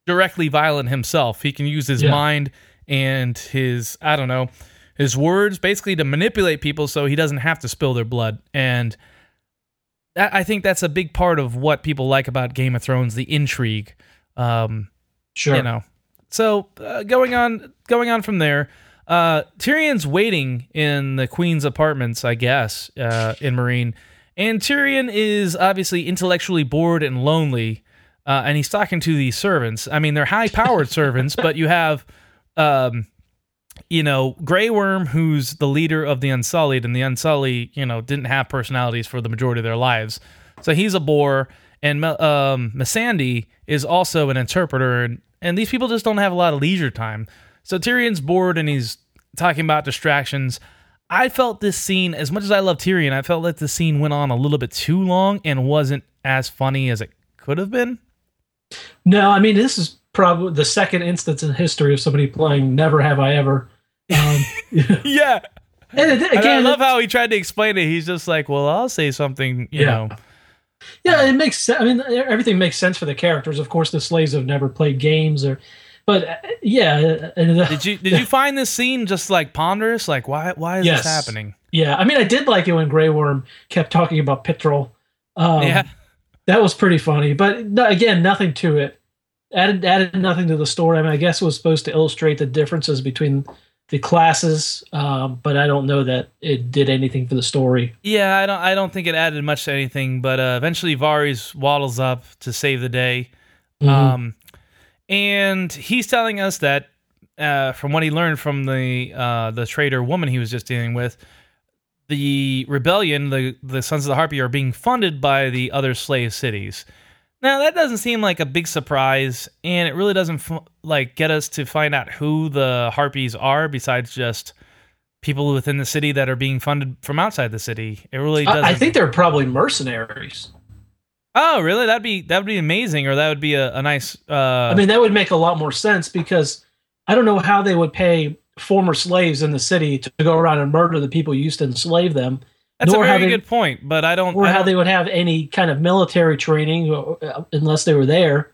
directly violent himself. He can use his Yeah. mind and his I don't know his words basically to manipulate people so he doesn't have to spill their blood and. that- I think that's a big part of what people like about Game of Thrones, the intrigue. Um, Sure. you know. So uh, going on, going on from there, uh, Tyrion's waiting in the Queen's apartments, I guess, uh, in Meereen, and Tyrion is obviously intellectually bored and lonely, uh, and he's talking to these servants. I mean, they're high-powered servants, but you have, um, you know, Grey Worm, who's the leader of the Unsullied, and the Unsullied, you know, didn't have personalities for the majority of their lives, so he's a bore. And um, Missandei is also an interpreter, and, and these people just don't have a lot of leisure time. So Tyrion's bored and he's talking about distractions. I felt this scene, as much as I love Tyrion, I felt that the scene went on a little bit too long and wasn't as funny as it could have been. No, I mean this is probably the second instance in history of somebody playing "Never Have I Ever." Um, Yeah. and it- And I love how he tried to explain it. He's just like, well, I'll say something, you Yeah. know. yeah, it makes sense. I mean, everything makes sense for the characters. Of course, the slaves have never played games, or, but uh, yeah, and Did you did you find this scene just like ponderous? Like, why why is Yes. this happening? yeah. I mean, I did like it when Grey Worm kept talking about Pitrol. Um, yeah. that was pretty funny. But no, again, nothing to it. Added added nothing to the story. I mean, I guess it was supposed to illustrate the differences between the classes, um, but I don't know that it did anything for the story. Yeah, I don't. I don't think it added much to anything. But uh, eventually, Varys waddles up to save the day, Mhm. um, and he's telling us that uh, from what he learned from the uh, the traitor woman he was just dealing with, the rebellion, the the Sons of the Harpy, are being funded by the other slave cities. Now that doesn't seem like a big surprise, and it really doesn't f- like get us to find out who the Harpies are, besides just people within the city that are being funded from outside the city. It really doesn't. I, I think they're probably mercenaries. Oh, really? That'd be that would be amazing, or that would be a, a nice. Uh, I mean, that would make a lot more sense because I don't know how they would pay former slaves in the city to go around and murder the people who used to enslave them, that's a very they- good point. But I don't. or I how don't- they would have any kind of military training uh, unless they were there.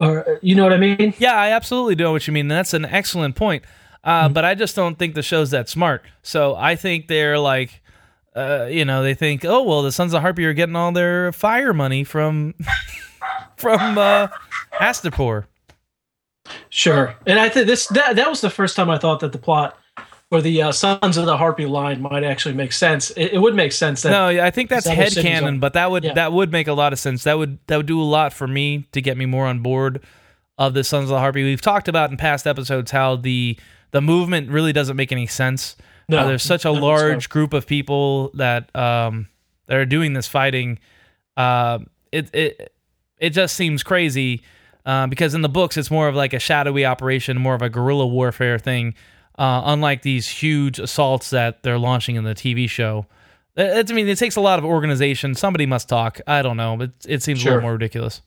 Or you know what I mean? yeah, I absolutely do know what you mean. That's an excellent point. Uh, Mm-hmm. But I just don't think the show's that smart. So I think they're like, uh, you know, they think, oh well, the Sons of Harpy are getting all their fire money from from uh, Astapor. Sure. And I think this that that was the first time I thought that the plot or the uh, Sons of the Harpy line might actually make sense. It, it would make sense that No, yeah, I think that's head canon, but that would Yeah. that would make a lot of sense. That would that would do a lot for me to get me more on board of the Sons of the Harpy. We've talked about in past episodes how the the movement really doesn't make any sense. No, Uh, there's such a large group of people that um that are doing this fighting. Uh, it it it just seems crazy uh, because in the books it's more of like a shadowy operation, more of a guerrilla warfare thing. Uh, unlike these huge assaults that they're launching in the TV show, Uh, it's, I mean, it takes a lot of organization. Somebody must talk. I don't know, but it seems a little more ridiculous.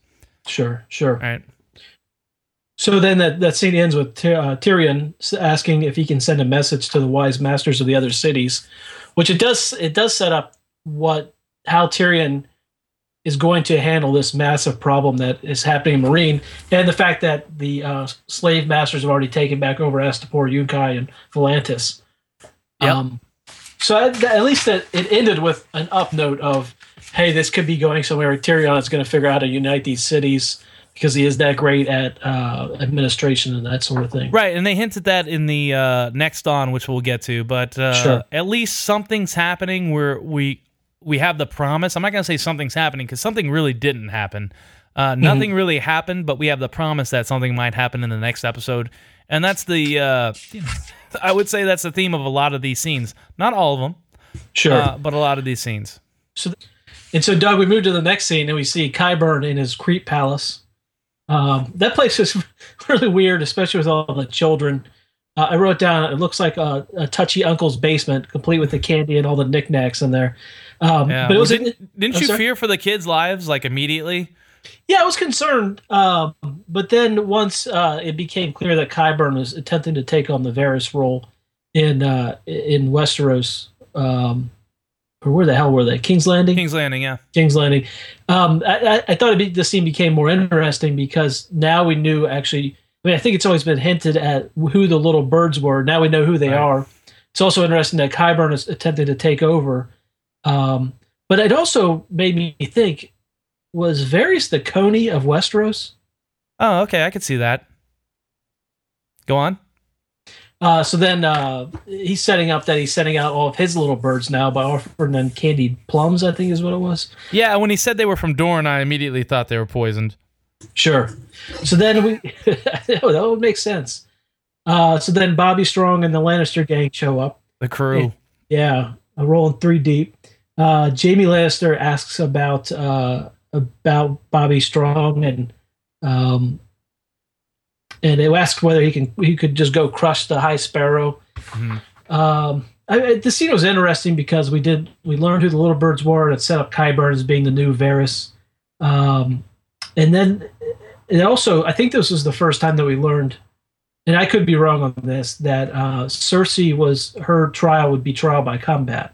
sure, sure. All right. So then that, that scene ends with uh, Tyrion asking if he can send a message to the wise masters of the other cities, which it does it does set up what how Tyrion is going to handle this massive problem that is happening in Meereen, and the fact that the uh, slave masters have already taken back over Astapor, Yunkai, and Volantis. Yep. Um, so at, at least that it ended with an up note of, hey, this could be going somewhere. Tyrion is going to figure out how to unite these cities because he is that great at uh, administration and that sort of thing. Right, and they hinted that in the uh, next on, which we'll get to. But uh, Sure. at least something's happening where we we have the promise. I'm not gonna say something's happening because something really didn't happen. Uh, nothing really happened, but we have the promise that something might happen in the next episode, and that's the. Uh, I would say that's the theme of a lot of these scenes. Not all of them, Sure. uh, but a lot of these scenes. So, And so, Doug, we move to the next scene, and we see Qyburn in his creep palace. Um, that place is really weird, especially with all the children. Uh, I wrote down it looks like a, a touchy uncle's basement, complete with the candy and all the knickknacks in there. Um, Yeah, but it was Well, didn't, didn't you sorry? fear for the kids' lives like immediately? yeah, I was concerned. Um, but then once uh, it became clear that Qyburn was attempting to take on the Varys role in uh, in Westeros, um, or where the hell were they? King's Landing. King's Landing, yeah. King's Landing. Um, I, I, I thought be, the scene became more interesting because now we knew actually. I mean, I think it's always been hinted at who the little birds were. Now we know who they Right. are. It's also interesting that Qyburn is attempting to take over. Um, but it also made me think: was Varys the Kony of Westeros? Oh, okay, I could see that. Go on. Uh, so then uh, he's setting up that he's sending out all of his little birds now by offering them candied plums. I think is what it was. Yeah, when he said they were from Dorne, I immediately thought they were poisoned. Sure. So then we that would make sense. Uh, so then Bobby Strong and the Lannister gang show up. The crew. Yeah, uh, rolling three deep. Uh, Jaime Lannister asks about uh, about Bobby Strong and um, and they asked whether he can he could just go crush the High Sparrow. Mhm. Um, I, I- the scene was interesting because we did we learned who the little birds were and it set up Qyburn as being the new Varys. Um, and then it also I think this was the first time that we learned, and I could be wrong on this, that uh, Cersei was her trial would be trial by combat.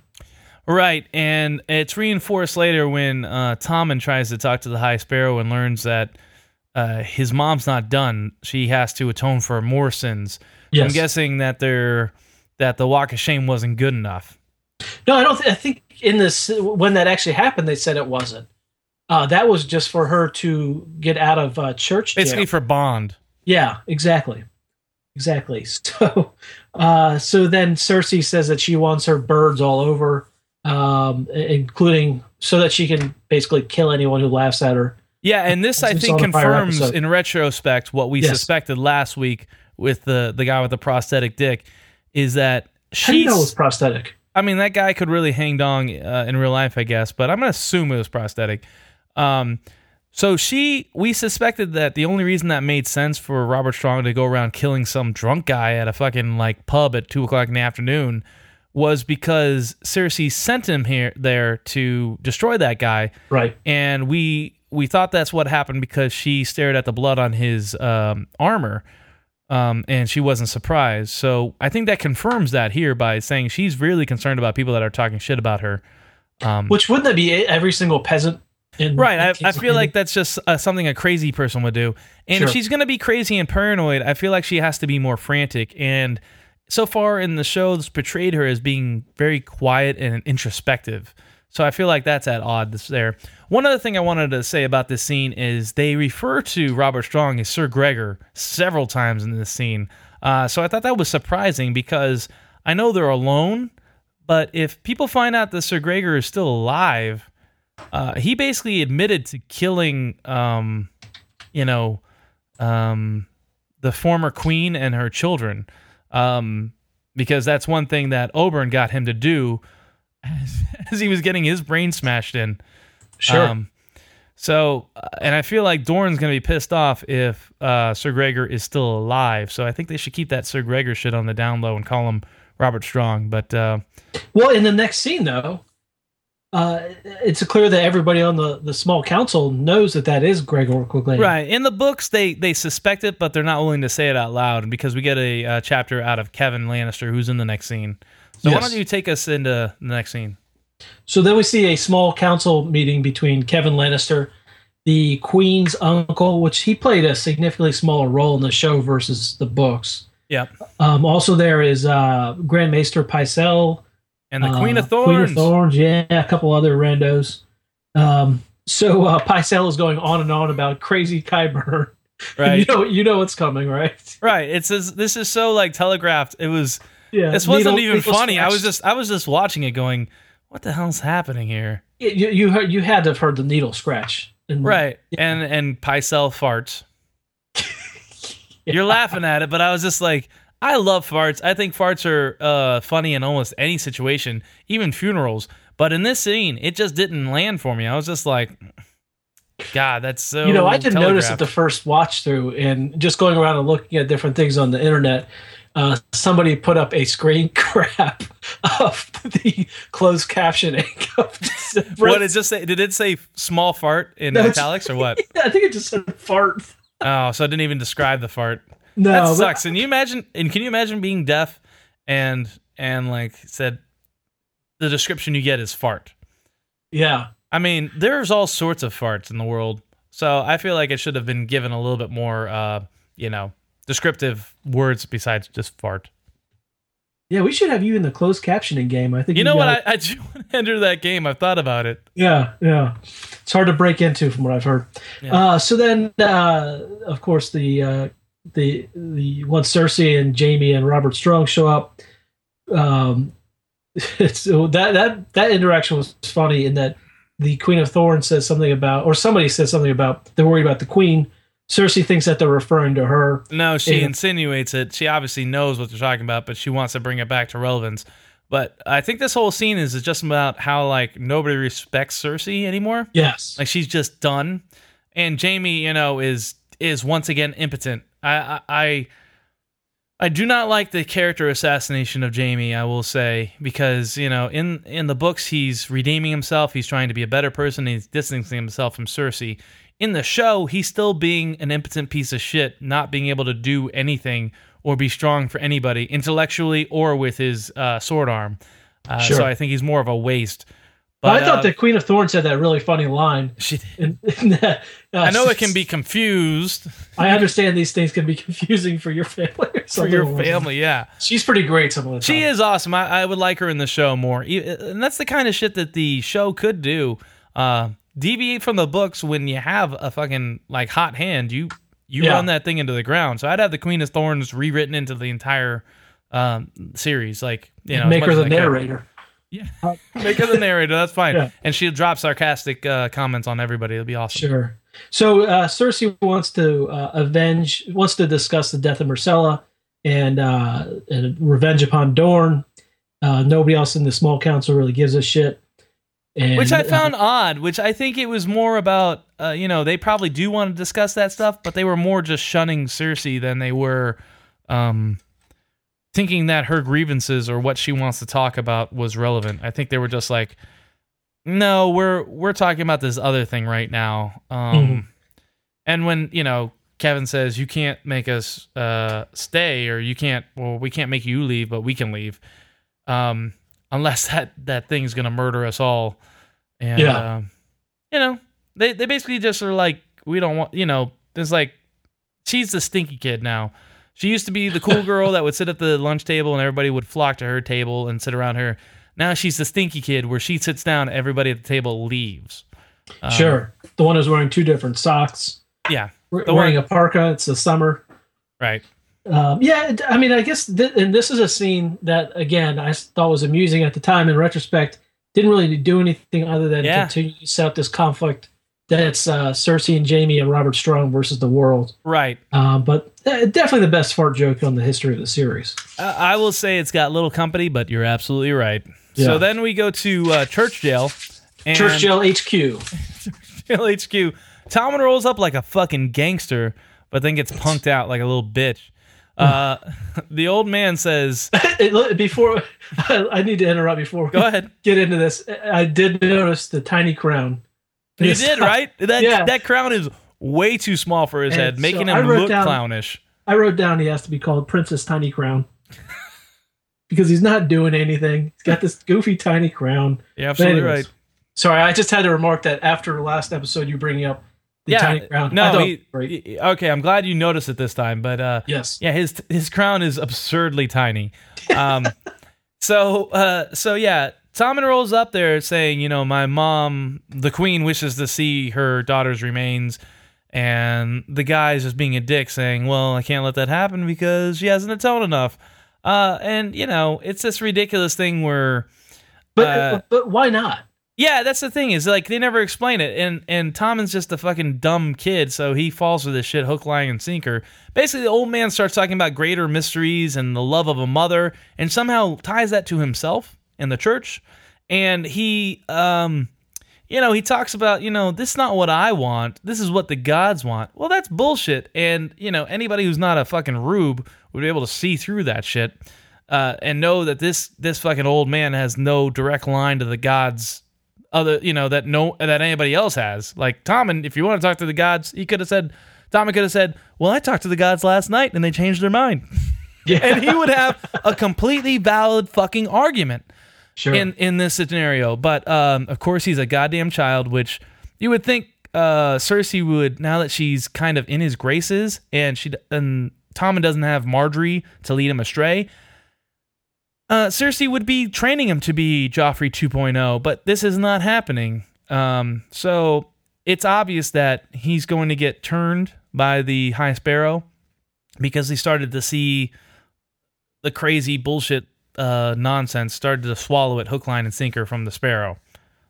Right, and it's reinforced later when uh, Tommen tries to talk to the High Sparrow and learns that uh, his mom's not done. She has to atone for more sins. Yes. I'm guessing that they're that the walk of shame wasn't good enough. No, I don't. Th- I think in this when that actually happened, they said it wasn't. Uh, that was just for her to get out of uh, church jail. Basically for Bond. Yeah, exactly, exactly. So, uh, so then Cersei says that she wants her birds all over, um, including so that she can basically kill anyone who laughs at her. Yeah, and this I think saw in the prior confirms in retrospect what we Yes. suspected last week with the the guy with the prosthetic dick is that she do you know she's prosthetic? I mean, that guy could really hang dong uh, in real life, I guess, but I'm gonna assume it was prosthetic. Um, so she, we suspected that the only reason that made sense for Robert Strong to go around killing some drunk guy at a fucking like pub at two o'clock in the afternoon was because Cersei sent him here there to destroy that guy, Right. and we we thought that's what happened because she stared at the blood on his um, armor, um, and she wasn't surprised. So I think that confirms that here by saying she's really concerned about people that are talking shit about her. Um, Which wouldn't that be every single peasant? In right, I, I feel like that's just uh, something a crazy person would do. And if she's gonna be crazy and paranoid, I feel like she has to be more frantic. And so far in the show, it's portrayed her as being very quiet and introspective. So I feel like that's at odds there. One other thing I wanted to say about this scene is they refer to Robert Strong as Sir Gregor several times in this scene. Uh, so I thought that was surprising because I know they're alone, but if people find out that Sir Gregor is still alive, uh, he basically admitted to killing, um, you know, um, the former queen and her children, um, because that's one thing that Oberyn got him to do as, as he was getting his brain smashed in. sure. Um, so, uh, and I feel like Dorne's going to be pissed off if uh, Sir Gregor is still alive. So I think they should keep that Sir Gregor shit on the down low and call him Robert Strong. But uh, Well, in the next scene, though, uh, it's clear that everybody on the, the small council knows that that is Gregor Clegane. Right. In the books, they they suspect it, but they're not willing to say it out loud because we get a uh, chapter out of Kevan Lannister, who's in the next scene. So why don't you take us into the next scene? So then we see a small council meeting between Kevan Lannister, the Queen's uncle, which he played a significantly smaller role in the show versus the books. Yeah. Um, also, there is uh, Grand Maester Pycelle, And the Queen uh, of Thorns. Queen of Thorns, yeah, a couple other randos. Um, so uh, Pycelle is going on and on about crazy Qyburn. Right. you know, you know what's coming, right? Right. It says this is so like telegraphed. It was. Yeah, This wasn't needle- even needle funny. I was just I was just watching it, going, "What the hell's happening here?" you you heard, you had to have heard the needle scratch. And right. and and Pycelle farts. You're laughing at it but i was just like i love farts. I think farts are uh, funny in almost any situation even funerals. But in this scene it just didn't land for me. I was just like god that's so you know, I didn't notice telegraphed. the first watch through, and just going around and looking at different things on the internet. Uh, somebody put up a screen grab of the closed captioning. Of what did it just say did it say small fart in No, italics or what I think it just said fart. oh so it didn't even describe the fart No, that but- sucks and you imagine and can you imagine being deaf and and like said the description you get is fart Yeah, I mean, there's all sorts of farts in the world. So I feel like it should have been given a little bit more, uh, you know, descriptive words besides just fart. yeah. We should have you in the closed captioning game. I think You know what? I, I do want to enter that game. I've thought about it. Yeah, yeah. It's hard to break into from what I've heard. Yeah. Uh, so then, uh, of course, the uh, the the once Cersei and Jaime and Robert Strong show up. Um, it's so that that that interaction was funny in that the Queen of Thorns says something about, or somebody says something about they're worried about the Queen. Cersei thinks that they're referring to her. No, she Yeah. insinuates it. She obviously knows what they're talking about, but she wants to bring it back to relevance. But I think this whole scene is just about how like nobody respects Cersei anymore. Yes. Like she's just done, and Jaime, you know, is is once again impotent. I I I, I do not like the character assassination of Jaime. I will say because you know in in the books he's redeeming himself. He's trying to be a better person. He's distancing himself from Cersei. In the show, he's still being an impotent piece of shit, not being able to do anything or be strong for anybody intellectually or with his uh, sword arm. Uh, Sure. So I think he's more of a waste. Well, I thought uh, the Queen of Thorns had that really funny line. she In, in that, uh, I know it can be confused I understand these things can be confusing for your family. Or for your family. Yeah. She's pretty great some of the time. she is awesome. I, I would like her in the show more, E- and that's the kind of shit that the show could do. Uh, deviate from the books when you have a fucking like hot hand. You you Yeah. run that thing into the ground. So I'd have the Queen of Thorns rewritten into the entire um, series. Like you know, Make her the as I narrator. Yeah, make her the narrator. That's fine. Yeah. And she'll drop sarcastic uh, comments on everybody. It'll be awesome. Sure. So uh, Cersei wants to uh, avenge, wants to discuss the death of Myrcella and uh, and revenge upon Dorne. Uh, nobody else in the small council really gives a shit. And, which I uh, found odd. Which I think it was more about, uh, you know, they probably do want to discuss that stuff, but they were more just shunning Cersei than they were um, thinking that her grievances or what she wants to talk about was relevant. I think they were just like, no, we're we're talking about this other thing right now. Um, Mhm. And when you know Kevan says you can't make us uh, stay or you can't, well, we can't make you leave, but we can leave. Um, unless that that thing's gonna murder us all. And Yeah. um, you know, they they basically just are like, we don't want, you know, there's like, she's the stinky kid now. She used to be the cool girl that would sit at the lunch table and everybody would flock to her table and sit around her. Now she's the stinky kid where she sits down, everybody at the table leaves. Um, Sure. The one who's wearing two different socks, Yeah. wearing one- a parka. It's the summer. Right. Um, yeah, I mean, I guess, th- and this is a scene that again I thought was amusing at the time. In retrospect, didn't really do anything other than Yeah. continue to set up this conflict that's uh, Cersei and Jaime and Robert Strong versus the world. Right. Um, but uh, definitely the best fart joke on the history of the series. I I will say it's got little company, but you're absolutely right. So then we go to uh, Church Jail. And Church Jail HQ. Jail HQ. Tommen rolls up like a fucking gangster, but then gets punked out like a little bitch. Uh, the old man says, before I need to interrupt before we "Go ahead." get into this. I did notice the tiny crown. You Yes. did right. That Yeah. that crown is way too small for his And head, making I him look down- clownish. I wrote down he has to be called Princess Tiny Crown because he's not doing anything. He's got this goofy tiny crown. You're absolutely anyways, right. Sorry, I just had to remark that after the last episode, you bringing up the Yeah, tiny crown. No, he- it was great. y- okay. I'm glad you noticed it this time, but uh, yes. Yeah, his his crown is absurdly tiny. Um, so uh, so yeah, Tommen rolls up there saying, you know, my mom, the queen, wishes to see her daughter's remains, and the guy's just being a dick, saying, well, I can't let that happen because she hasn't atoned enough. Uh, and you know, it's this ridiculous thing where, But uh, but why not? Yeah, that's the thing is like they never explain it, and and Tommen's just a fucking dumb kid, so he falls for this shit hook, line, and sinker. Basically, the old man starts talking about greater mysteries and the love of a mother, and somehow ties that to himself and the church, and he um. You know, he talks about, you know, this is not what I want. This is what the gods want. Well, that's bullshit. And, you know, anybody who's not a fucking rube would be able to see through that shit uh, and know that this this fucking old man has no direct line to the gods other you know that no that anybody else has. Like Tommen, if you want to talk to the gods, he could have said Tommen could have said, "Well, I talked to the gods last night and they changed their mind." Yeah. and he would have a completely valid fucking argument Sure. in in this scenario. But um, of course, he's a goddamn child, which you would think uh, Cersei would now that she's kind of in his graces and she and Tommen doesn't have Margaery to lead him astray. Uh, Cersei would be training him to be Joffrey 2.0, but this is not happening. Um, so it's obvious that he's going to get turned by the High Sparrow because he started to see the crazy bullshit uh, nonsense, started to swallow it hook, line, and sinker from the Sparrow.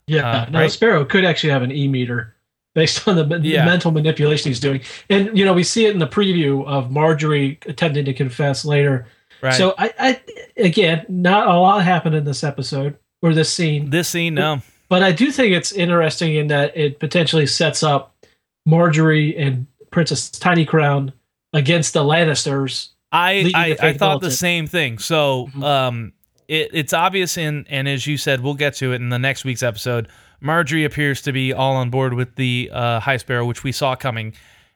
yeah. uh, now, right? Sparrow could actually have an E meter based on the, Yeah. mental manipulation he's doing. And, you know, we see it in the preview of Margaery attempting to confess later. Right. So, I, I, again, not a lot happened in this episode or this scene. this scene, no. But I do think it's interesting in that it potentially sets up Margaery and Princess Tiny Crown against the Lannisters. I I, I thought the same thing. So Mhm. um, it, it's obvious in and as you said, we'll get to it in the next week's episode. Margaery appears to be all on board with the uh, High Sparrow, which we saw coming,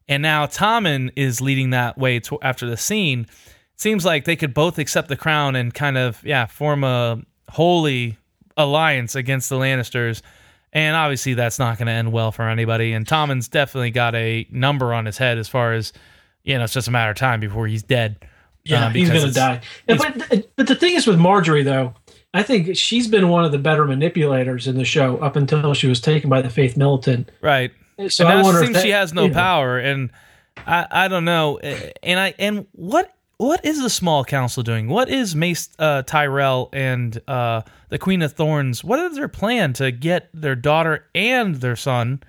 and now Tommen is leading that way to, after the scene. Seems like they could both accept the crown and kind of yeah form a holy alliance against the Lannisters. And obviously, that's not going to end well for anybody. And Tommen's definitely got a number on his head as far as you know, it's just a matter of time before he's dead. Yeah, Uh, he's going to die. But but the thing is with Margaery though, I think she's been one of the better manipulators in the show up until she was taken by the Faith Militant. Right. So and I now wonder it if seems that- she has no you know, power, and I, I don't know. And I and what what is the small council doing? What is Mace uh, Tyrell and uh, the Queen of Thorns? What is their plan to get their daughter and their son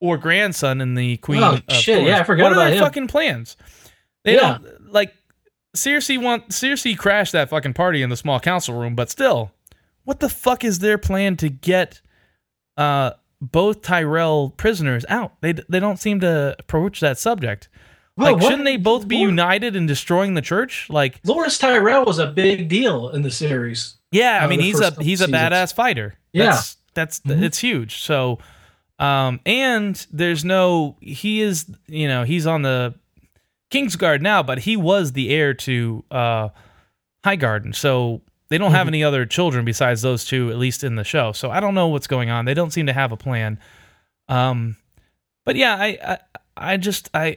or grandson in the Queen? Oh, shit, Thorns? yeah, I forgot What are their him. fucking plans? They Yeah. don't like. Cersei want Cersei crashed that fucking party in the small council room, but still, what the fuck is their plan to get uh, both Tyrell prisoners out? They they don't seem to approach that subject. Well, like, what- shouldn't they both be Lor- united in destroying the church? Like, Loras Tyrell was a big deal in the series. yeah, I Uh, mean, he's a he's a seasons. badass fighter. Yeah. That's that's Mhm. it's huge. So, um, and there's no he is you know he's on the Kingsguard now, but he was the heir to uh Highgarden. So they don't have Mhm. any other children besides those two, at least in the show. So I don't know what's going on. They don't seem to have a plan. Um, but yeah, I I, I just I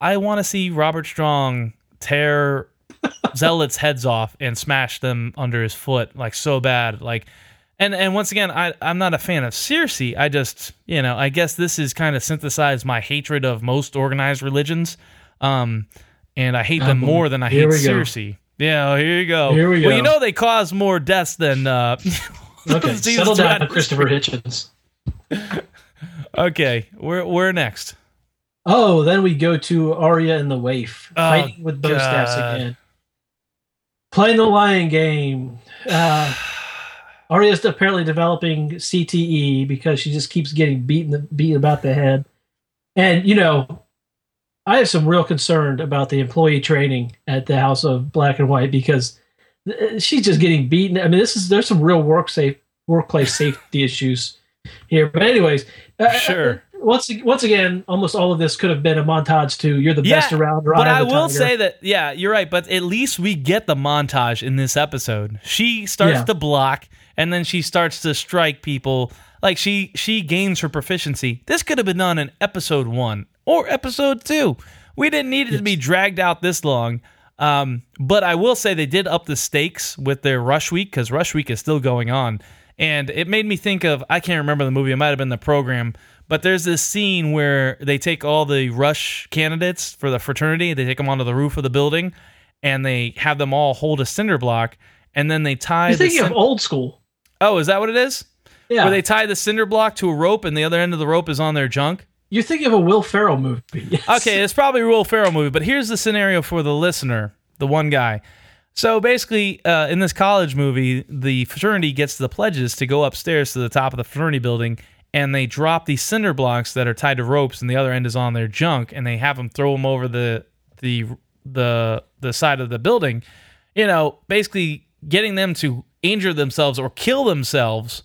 I want to see Robert Strong tear zealots' heads off and smash them under his foot like so bad. Like, and and once again, I I'm not a fan of Cersei. I just you know I guess this is kind of synthesized my hatred of most organized religions. Um, and I hate them Oh, more than I here hate we go. Cersei. Yeah, here you go. Here we go. Well, you know they cause more deaths than uh. Okay, settle down, throughout Christopher Hitchens. Okay, we're we're next. Oh, then we go to Arya and the Waif Oh, fighting with bow staffs again. Playing the lion game. Uh, Arya's apparently developing CTE because she just keeps getting beaten beaten about the head. And you know, I have some real concern about the employee training at the House of Black and White because uh, she's just getting beaten. I mean, this is there's some real work safe workplace safety issues here. But anyways, uh, Sure. Once once again, almost all of this could have been a montage to "You're the best Yeah, around." But I the will Tiger. say that, yeah, you're right. But at least we get the montage in this episode. She starts Yeah. to block, and then she starts to strike people. Like she she gains her proficiency. This could have been done in episode one or episode two. We didn't need it to be dragged out this long. Um, but I will say they did up the stakes with their rush week because rush week is still going on, and it made me think of I can't remember the movie. It might have been the program, but there's this scene where they take all the rush candidates for the fraternity. They take them onto the roof of the building, and they have them all hold a cinder block, and then they tie. You're the thinking cin- of old school. Oh, is that what it is? Yeah. Where they tie the cinder block to a rope and the other end of the rope is on their junk? You're thinking of a Will Ferrell movie. Yes. Okay, it's probably a Will Ferrell movie, but here's the scenario for the listener, the one guy. So basically, uh, in this college movie, the fraternity gets the pledges to go upstairs to the top of the fraternity building, and they drop these cinder blocks that are tied to ropes, and the other end is on their junk, and they have them throw them over the the the the side of the building. You know, basically getting them to injure themselves or kill themselves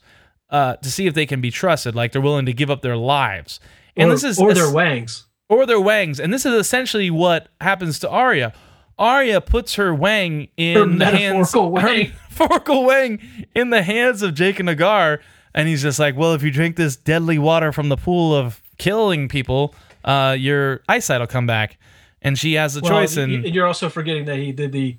uh, to see if they can be trusted, like they're willing to give up their lives. And or, this is or their wangs. or their wangs. And this is essentially what happens to Arya. Arya puts her wang in Her the hands, wang. her metaphorical wang in the hands of Jaqen H'ghar, and he's just like, "Well, if you drink this deadly water from the pool of killing people, uh, your eyesight will come back." And she has a Well, choice, and you're also forgetting that he did the,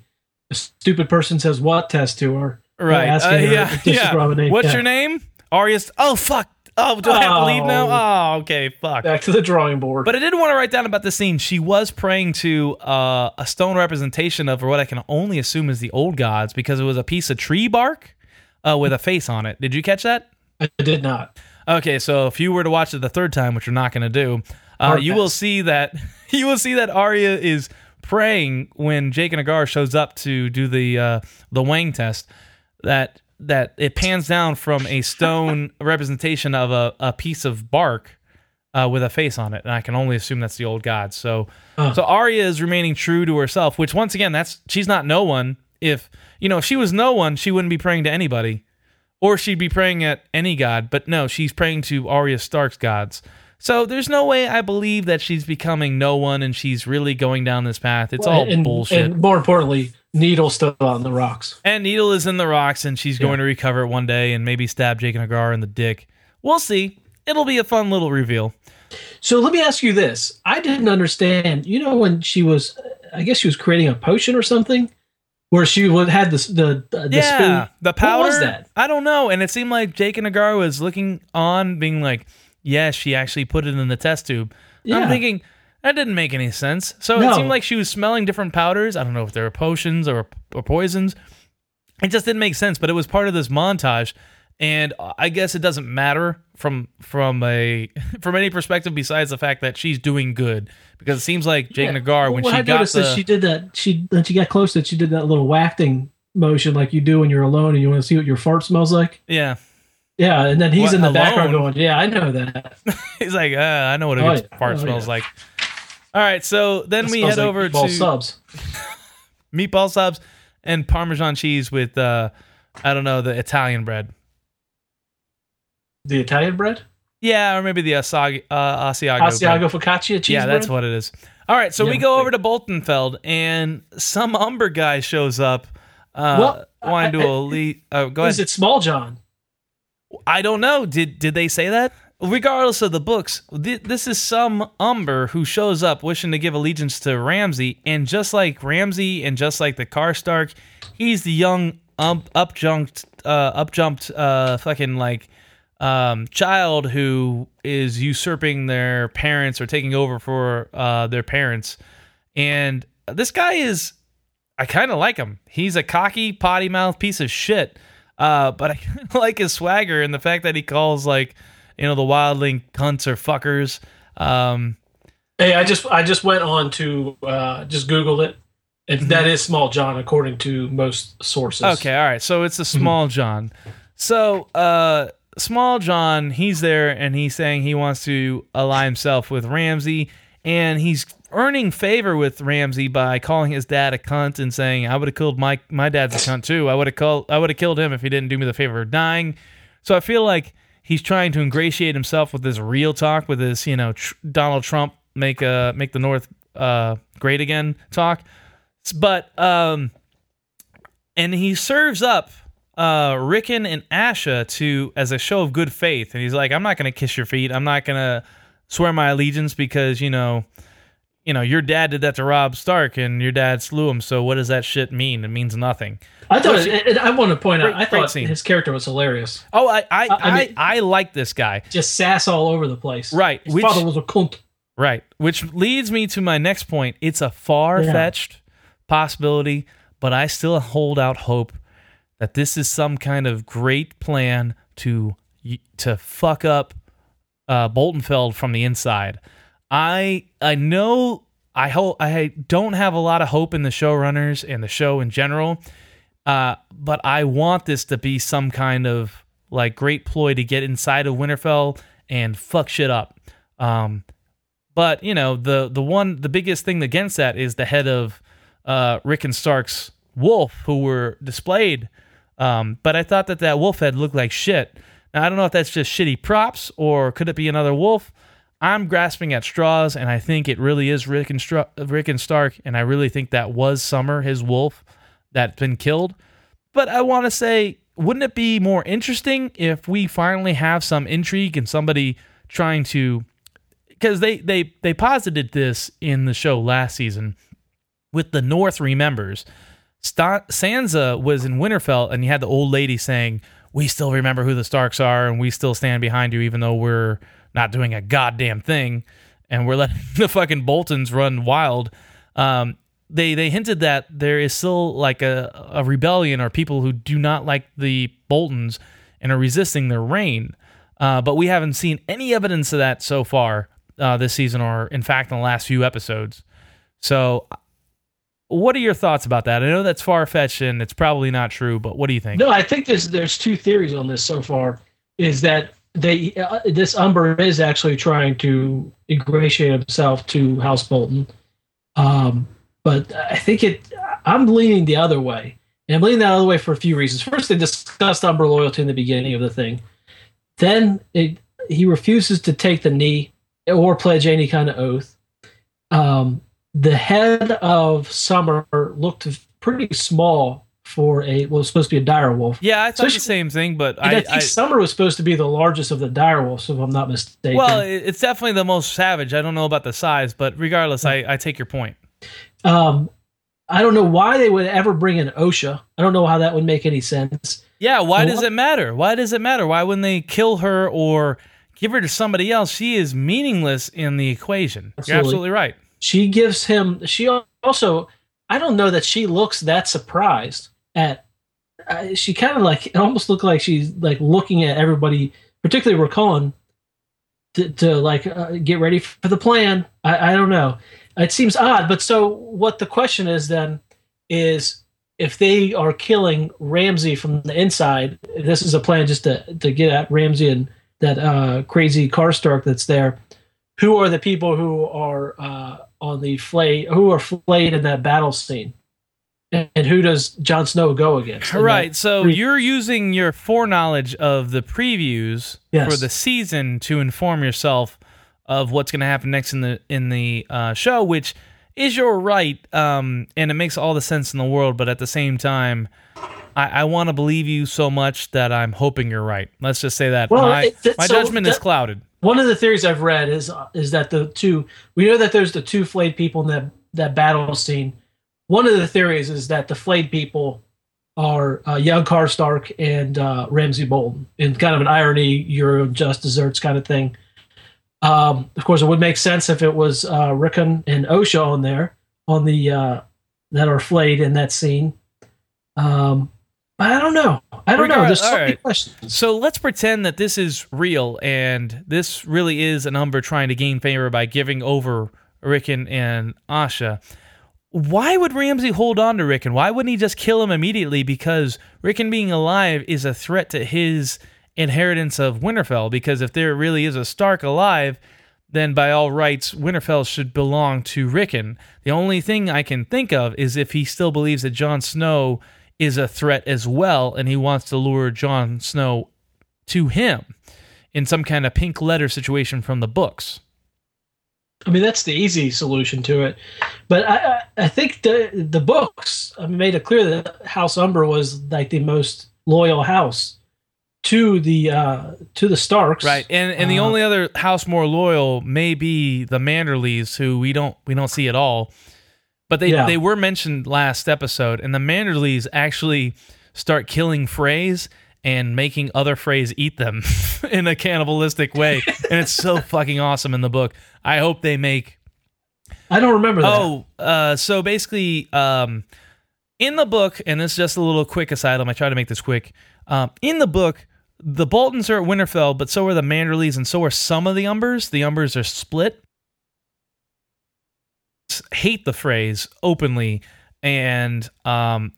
the stupid person says what test to her. Right, uh, yeah, yeah. What's Yeah. your name? Arya's. Oh fuck. Oh, do I have to leave now? Oh. Oh, okay, fuck. Back to the drawing board. But I did want to write down about this scene. She was praying to uh, a stone representation of what I can only assume is the old gods because it was a piece of tree bark uh, with a face on it. Did you catch that? I did not. Okay, so if you were to watch it the third time, which you're not going to do, uh, you will see that you will see that Arya is praying when Jaqen H'ghar shows up to do the uh, the Wang test. That that it pans down from a stone representation of a, a piece of bark uh, with a face on it, and I can only assume that's the old god. So Huh. so Arya is remaining true to herself, which once again, that's she's not no one. If you know, if she was no one, she wouldn't be praying to anybody or she'd be praying at any god, but no, she's praying to Arya Stark's gods. So there's no way I believe that she's becoming no one and she's really going down this path. It's all and, bullshit. And more importantly, Needle still on the rocks. And Needle is in the rocks and she's going to recover it one day and maybe stab Jaqen H'ghar in the dick. We'll see. It'll be a fun little reveal. So let me ask you this: I didn't understand. You know, when she was, I guess she was creating a potion or something, where she would had this the the yeah, spoon. the powder. What was that? I don't know. And it seemed like Jaqen H'ghar was looking on, being like, "Yes, she actually put it in the test tube." Yeah. I'm thinking that didn't make any sense. So it seemed like she was smelling different powders. I don't know if they were potions or or poisons. It just didn't make sense. But it was part of this montage, and I guess it doesn't matter from from a from any perspective besides the fact that she's doing good because it seems like Jaqen H'ghar when Well, she I got noticed the that she did that. She when she got close, that she did that little wafting motion like you do when you're alone and you want to see what your fart smells like. yeah. Yeah, and then he's What, in the background going, "Yeah, I know that." He's like, uh, I know what a Oh, yeah. fart Oh, smells yeah. like. All right, so then That we head like over meatball to subs. meatball subs and Parmesan cheese with, uh, I don't know, the Italian bread. The Italian bread, Yeah, or maybe the Asiago. Uh, Asiago. bread. Asiago focaccia cheese. Yeah, that's what it is. All right, so we go over to Boltonfeld, and some Umber guy shows up. Uh, Well, wanting to elite. Oh, go ahead. Is it Smalljon? I don't know. Did did they say that? Regardless of the books, th- this is some Umber who shows up wishing to give allegiance to Ramsay, and just like Ramsay and just like the Karstark, he's the young um, upjumped, uh, upjumped, uh, fucking like um, child who is usurping their parents or taking over for uh, their parents. And this guy is, I kind of like him. He's a cocky, potty mouth piece of shit. Uh, but I like his swagger and the fact that he calls like, you know, the wildling cunts or fuckers. Um, Hey, I just I just went on to uh, just Googled it. And that is Smalljon according to most sources. Okay, all right. So it's a small John. So uh small John, he's there and he's saying he wants to ally himself with Ramsay and he's earning favor with Ramsay by calling his dad a cunt and saying, I would have killed my my dad's a cunt too. I would have called I would have killed him if he didn't do me the favor of dying. So I feel like he's trying to ingratiate himself with this real talk with this, you know, tr- Donald Trump make uh make the North uh great again talk. But um and he serves up uh Rickon and Osha to as a show of good faith and he's like I'm not going to kiss your feet I'm not going to swear my allegiance because you know you know your dad did that to Robb Stark and your dad slew him so what does that shit mean it means nothing I thought Which- and I want to point out I thought scene. his character was hilarious. oh I I I, I I, mean- like this guy Just sass all over the place. Right, His which- father was a cunt. Right. Which leads me to my next point. It's a far fetched possibility, but I still hold out hope that this is some kind of great plan to to fuck up uh, Boltonfeld from the inside. I I know I hope I don't have a lot of hope in the showrunners and the show in general, uh, but I want this to be some kind of like great ploy to get inside of Winterfell and fuck shit up. Um, but you know the the one the biggest thing against that is the head of uh, Rickon Stark's wolf who were displayed. Um, but I thought that that wolf head looked like shit. Now I don't know if that's just shitty props or could it be another wolf. I'm grasping at straws, and I think it really is Rickon, Rickon Stark, and I really think that was Summer, his wolf, that's been killed. But I want to say, wouldn't it be more interesting if we finally have some intrigue and somebody trying to because they they they posited this in the show last season with the North remembers. St- Sansa was in Winterfell, and you had the old lady saying, "We still remember who the Starks are, and we still stand behind you, even though we're not doing a goddamn thing, and we're letting the fucking Boltons run wild." Um, they they hinted that there is still like a, a rebellion or people who do not like the Boltons and are resisting their reign. Uh, but we haven't seen any evidence of that so far uh, this season, or in fact, in the last few episodes. So, what are your thoughts about that? I know that's far fetched and it's probably not true, but what do you think? No, I think there's there's two theories on this so far. Is that they uh, this Umber is actually trying to ingratiate himself to House Bolton, um, but I think it. I'm leaning the other way, and I'm leaning the other way for a few reasons. First, they discussed Umber loyalty in the beginning of the thing. Then it, he refuses to take the knee or pledge any kind of oath. Um, the head of Summer looked pretty small for a well, supposed to be a dire wolf. Yeah, I thought the same thing, but I, I, think I, Summer was supposed to be the largest of the dire wolves, if I'm not mistaken. Well, it's definitely the most savage. I don't know about the size, but regardless, I, I take your point. Um, I don't know why they would ever bring in Osha. I don't know how that would make any sense. Yeah, why does it matter? Why does it matter? Why wouldn't they kill her or give her to somebody else? She is meaningless in the equation. Absolutely. You're absolutely right. She gives him. She also. I don't know that she looks that surprised at. Uh, she kind of like it almost looked like she's like looking at everybody, particularly Rickon, to, to like uh, get ready for the plan. I, I don't know. It seems odd, but so what the question is then is if they are killing Ramsay from the inside, this is a plan just to to get at Ramsay and that uh, crazy Karstark that's there. Who are the people who are uh, on the flay who are flayed in that battle scene? And who does Jon Snow go against? Right. So pre- you're using your foreknowledge of the previews yes. for the season to inform yourself of what's going to happen next in the in the uh, show, which is your right, um, and it makes all the sense in the world. But at the same time, I, I want to believe you so much that I'm hoping you're right. Let's just say that well, my, it, my so judgment that, is clouded. One of the theories I've read is is that the two we know that there's the two flayed people in that that battle scene. One of the theories is that the flayed people are uh, young Karstark and uh, Ramsay Bolton in kind of an irony, you're just desserts kind of thing. Um, of course, it would make sense if it was uh, Rickon and Osha on there on the uh, that are flayed in that scene. Um, I don't know. I don't know. There's so many questions. So let's pretend that this is real and this really is an Umber trying to gain favor by giving over Rickon and Osha. Why would Ramsay hold on to Rickon? Why wouldn't he just kill him immediately? Because Rickon being alive is a threat to his inheritance of Winterfell. Because if there really is a Stark alive, then by all rights, Winterfell should belong to Rickon. The only thing I can think of is if he still believes that Jon Snow is a threat as well, and he wants to lure Jon Snow to him in some kind of pink letter situation from the books. I mean, that's the easy solution to it, but I, I think the the books made it clear that House Umber was like the most loyal house to the uh, to the Starks, right? And and the uh, only other house more loyal may be the Manderleys, who we don't we don't see at all. But they yeah. they were mentioned last episode, and the Manderleys actually start killing Freys and making other Freys eat them in a cannibalistic way, and it's so fucking awesome in the book. I hope they make. I don't remember that. Oh, uh, so basically, um, in the book, and this is just a little quick aside. I try to make this quick. Um, in the book, the Boltons are at Winterfell, but so are the Manderleys, and so are some of the Umbers. The Umbers are split. Hate the Freys openly, and um,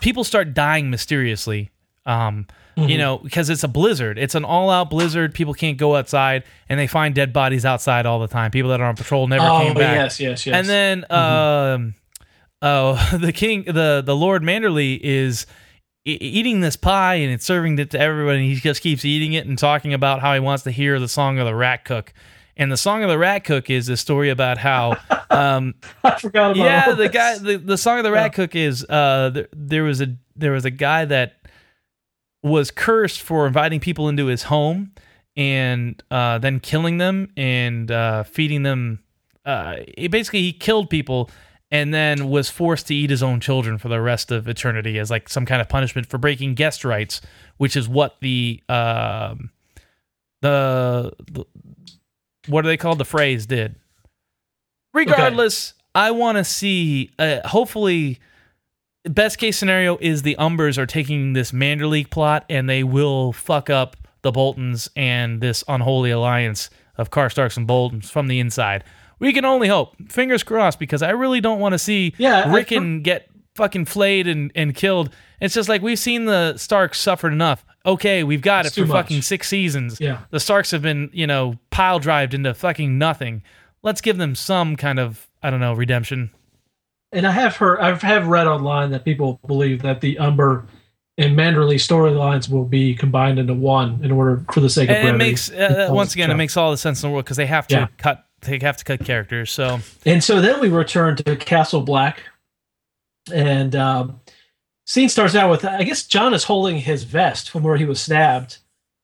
people start dying mysteriously. Um, Mm-hmm. You know, because it's a blizzard. It's an all-out blizzard. People can't go outside, and they find dead bodies outside all the time. People that are on patrol never oh, came back. yes, yes, yes. And then, um, oh, the king, the the Lord Manderley is e- eating this pie and it's serving it to everybody. And he just keeps eating it and talking about how he wants to hear the song of the rat cook. And the song of the rat cook is a story about how, um, I forgot about yeah, the guy, the, the song of the rat cook is, uh, there, there was a there was a guy that was cursed for inviting people into his home and uh, then killing them and uh, feeding them. Uh, he basically he killed people and then was forced to eat his own children for the rest of eternity as like some kind of punishment for breaking guest rights, which is what the um, the, the what are they called? The Freys did. Regardless, I want to see. Uh, hopefully, best case scenario is the Umbers are taking this Manderleague plot and they will fuck up the Boltons and this unholy alliance of Karstarks and Boltons from the inside. We can only hope. Fingers crossed, because I really don't want to see Yeah, I- Rickon get fucking flayed and, and killed. It's just like we've seen the Starks suffer enough. Okay, we've got It's it for much. fucking six seasons. Yeah. The Starks have been, you know, pile drived into fucking nothing. Let's give them some kind of, I don't know, redemption. And I have heard, I have read online that people believe that the Umber and Manderley storylines will be combined into one in order for the sake of and it makes uh, Oh, once again it makes all the sense in the world because they have to Yeah. cut they have to cut characters so. And so then we return to Castle Black, and um, scene starts out with I guess Jon is holding his vest from where he was stabbed,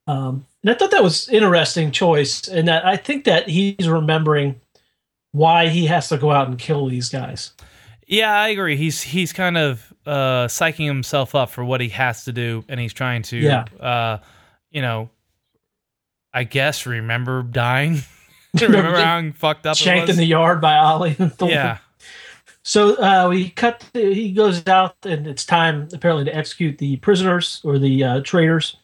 um, and I thought that was interesting choice, and that I think that he's remembering why he has to go out and kill these guys. Yeah i agree he's he's kind of uh psyching himself up for what he has to do and he's trying to Yeah. uh you know i guess remember dying remember how fucked up it Shanked was in the yard by Olly. yeah So uh, we cut. He goes out, and it's time apparently to execute the prisoners or the uh, traitors.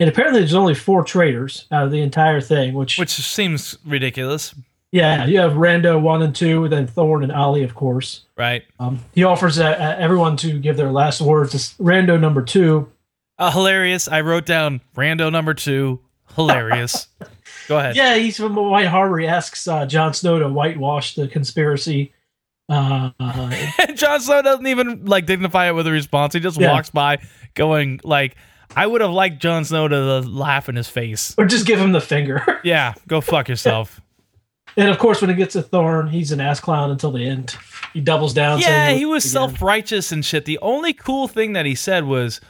And apparently, there's only four traitors out of the entire thing. Which, which seems ridiculous yeah, you have Rando one and two, then Thorne and Olly, of course. right Um, he offers uh, uh, everyone to give their last words. It's Rando number two. uh, hilarious i wrote down rando number two hilarious go ahead Yeah, he's from White Harbor. He asks uh, Jon Snow to whitewash the conspiracy. Uh, uh, Jon Snow doesn't even like dignify it with a response. He just Yeah. walks by, going like, "I would have liked Jon Snow to laugh in his face." or just give him the finger. Yeah, go fuck yourself. And of course, when it gets to Thorne, he's an ass clown until the end. He doubles down. yeah, he was self righteous and shit. The only cool thing that he said was,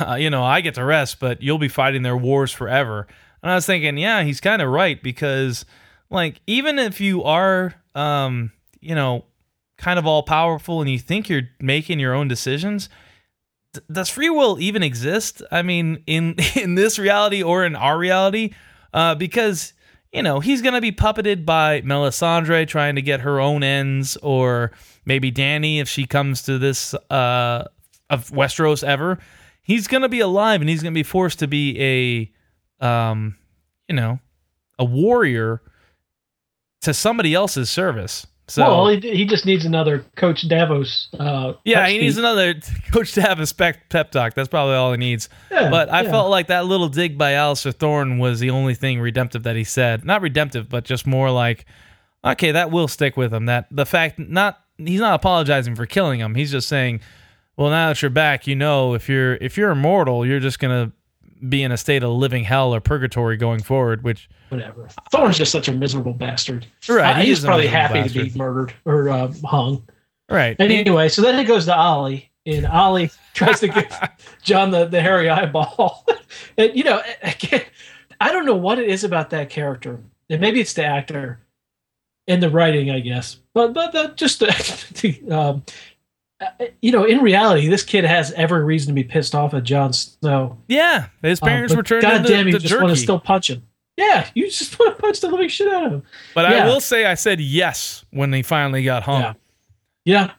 uh, "You know, I get to rest, but you'll be fighting their wars forever." And I was thinking, yeah, he's kind of right because, like, even if you are, um, you know, kind of all powerful and you think you're making your own decisions, th- does free will even exist? I mean, in in this reality or in our reality, uh, because you know he's gonna be puppeted by Melisandre trying to get her own ends, or maybe Dany if she comes to this uh, of Westeros ever. He's gonna be alive and he's gonna be forced to be a, um, you know, a warrior to somebody else's service. So well, he, he just needs another Coach Davos. Uh, yeah, pep he needs another coach to have a spec pep talk. That's probably all he needs. Yeah, But I yeah. felt like that little dig by Alistair Thorne was the only thing redemptive that he said. Not redemptive, but just more like, okay, that will stick with him. That the fact not he's not apologizing for killing him. He's just saying, well, now that you're back, you know, if you're if you're immortal, you're just gonna be in a state of living hell or purgatory going forward. Which whatever. Thorne's just such a miserable bastard. Right, Uh, he he's probably happy to be murdered or uh, hung. right, And Anyway, so then it goes to Olly, and Olly tries to give Jon the, the hairy eyeball. and, you know, again, I don't know what it is about that character. And maybe it's the actor and the writing, I guess. But, but, but just, the um, uh, you know, in reality, this kid has every reason to be pissed off at Jon Snow. yeah, his Uh, parents but were turned God damn, you the just want to still punch him. Yeah, you just want to punch the living shit out of him. but I will say, I said yes when he finally got home. Yeah. Yeah.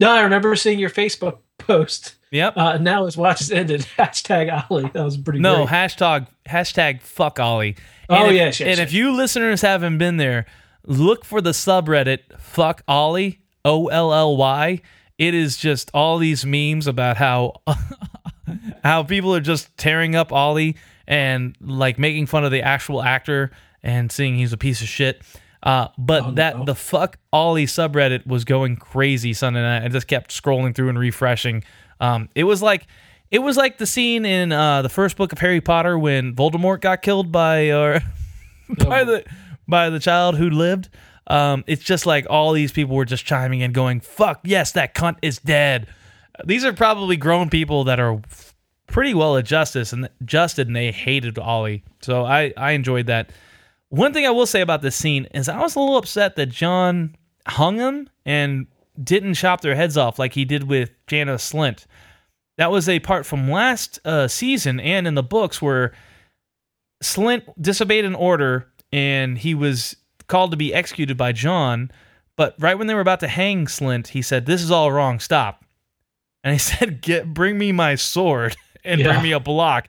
No, I remember seeing your Facebook post. Yep. Uh, now his watch has ended. Hashtag Olly. That was pretty. no great. hashtag hashtag fuck Olly. Oh, And if- yes, yes, And yes. if you listeners haven't been there, look for the subreddit fuck Olly O L L Y. It is just all these memes about how how people are just tearing up Olly and like making fun of the actual actor and seeing he's a piece of shit. Uh, but Oh, that no. the fuck Olly subreddit was going crazy Sunday night. I just kept scrolling through and refreshing. Um, it was like it was like the scene in uh, the first book of Harry Potter when Voldemort got killed by or by the by the child who lived. Um, it's just like all these people were just chiming in, going, "Fuck yes, that cunt is dead." These are probably grown people that are pretty well adjusted and adjusted, and they hated Olly. So I I enjoyed that. One thing I will say about this scene is I was a little upset that Jon hung him and didn't chop their heads off like he did with Janos Slynt. That was a part from last uh, season and in the books where Slynt disobeyed an order and he was called to be executed by Jon. But right when they were about to hang Slynt, he said, "This is all wrong. Stop." And he said, "Get, bring me my sword and Yeah. bring me a block."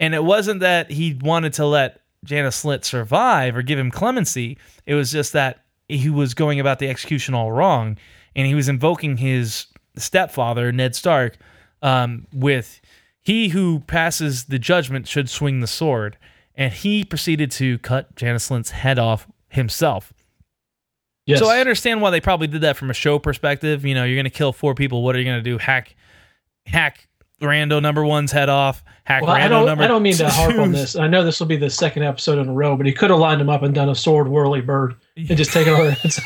And it wasn't that he wanted to let Janos Slynt survive or give him clemency. It was just that he was going about the execution all wrong, and he was invoking his stepfather, Ned Stark, um, with "He who passes the judgment should swing the sword." And he proceeded to cut Janos Slynt's head off himself. Yes. So I understand why they probably did that from a show perspective. You know, you're going to kill four people. What are you going to do? Hack, hack Rando number one's head off. Hack Well, Rando I don't. number. I don't mean to harp on this. I know this will be the second episode in a row, but he could have lined him up and done a sword whirly bird and just taken all the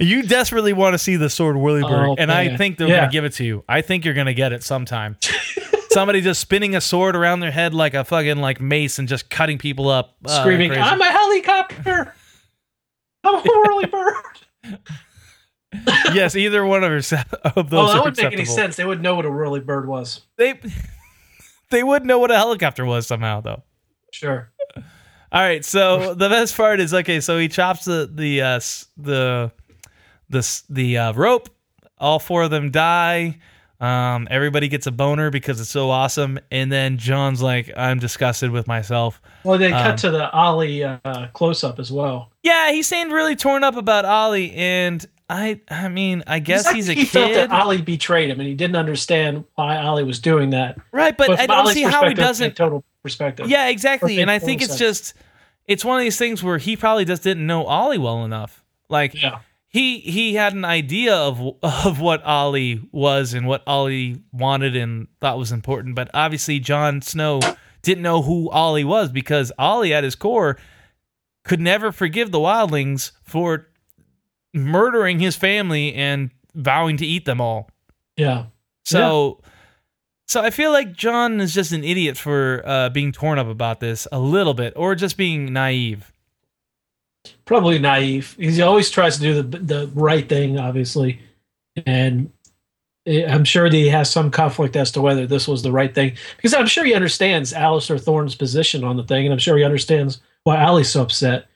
You desperately want to see the sword Whirlyberg, Oh, and I think they're Yeah. going to give it to you. I think you're going to get it sometime. Somebody just spinning a sword around their head like a fucking like mace and just cutting people up, uh, screaming, crazy. "I'm a helicopter! I'm a whirly bird!" yes, either one of, her, of Oh, those. that wouldn't make any sense. They would know what a whirly bird was. They they would know what a helicopter was somehow, though. Sure. All right, so the best part is okay. So he chops the the uh, the the the uh, rope. All four of them die. Um, everybody gets a boner because it's so awesome. And then Jon's like, "I'm disgusted with myself." Well, they cut Um, to the Olly uh, close up as well. Yeah, he seemed really torn up about Olly, and I I mean, I guess he's like a he felt kid, that Olly betrayed him, and he didn't understand why Olly was doing that. right? But, I don't Olly's see how he doesn't total perspective. Yeah, exactly. And I think it's sense. just it's one of these things where he probably just didn't know Olly well enough. Like Yeah. He he had an idea of of what Olly was and what Olly wanted and thought was important, but obviously Jon Snow didn't know who Olly was because Olly at his core could never forgive the wildlings for murdering his family and vowing to eat them all. Yeah. So, so I feel like Jon is just an idiot for uh, being torn up about this a little bit, or just being naive. Probably naive. He always tries to do the the right thing, obviously, and I'm sure that he has some conflict as to whether this was the right thing because I'm sure he understands Alistair Thorne's position on the thing, and I'm sure he understands why Olly's so upset.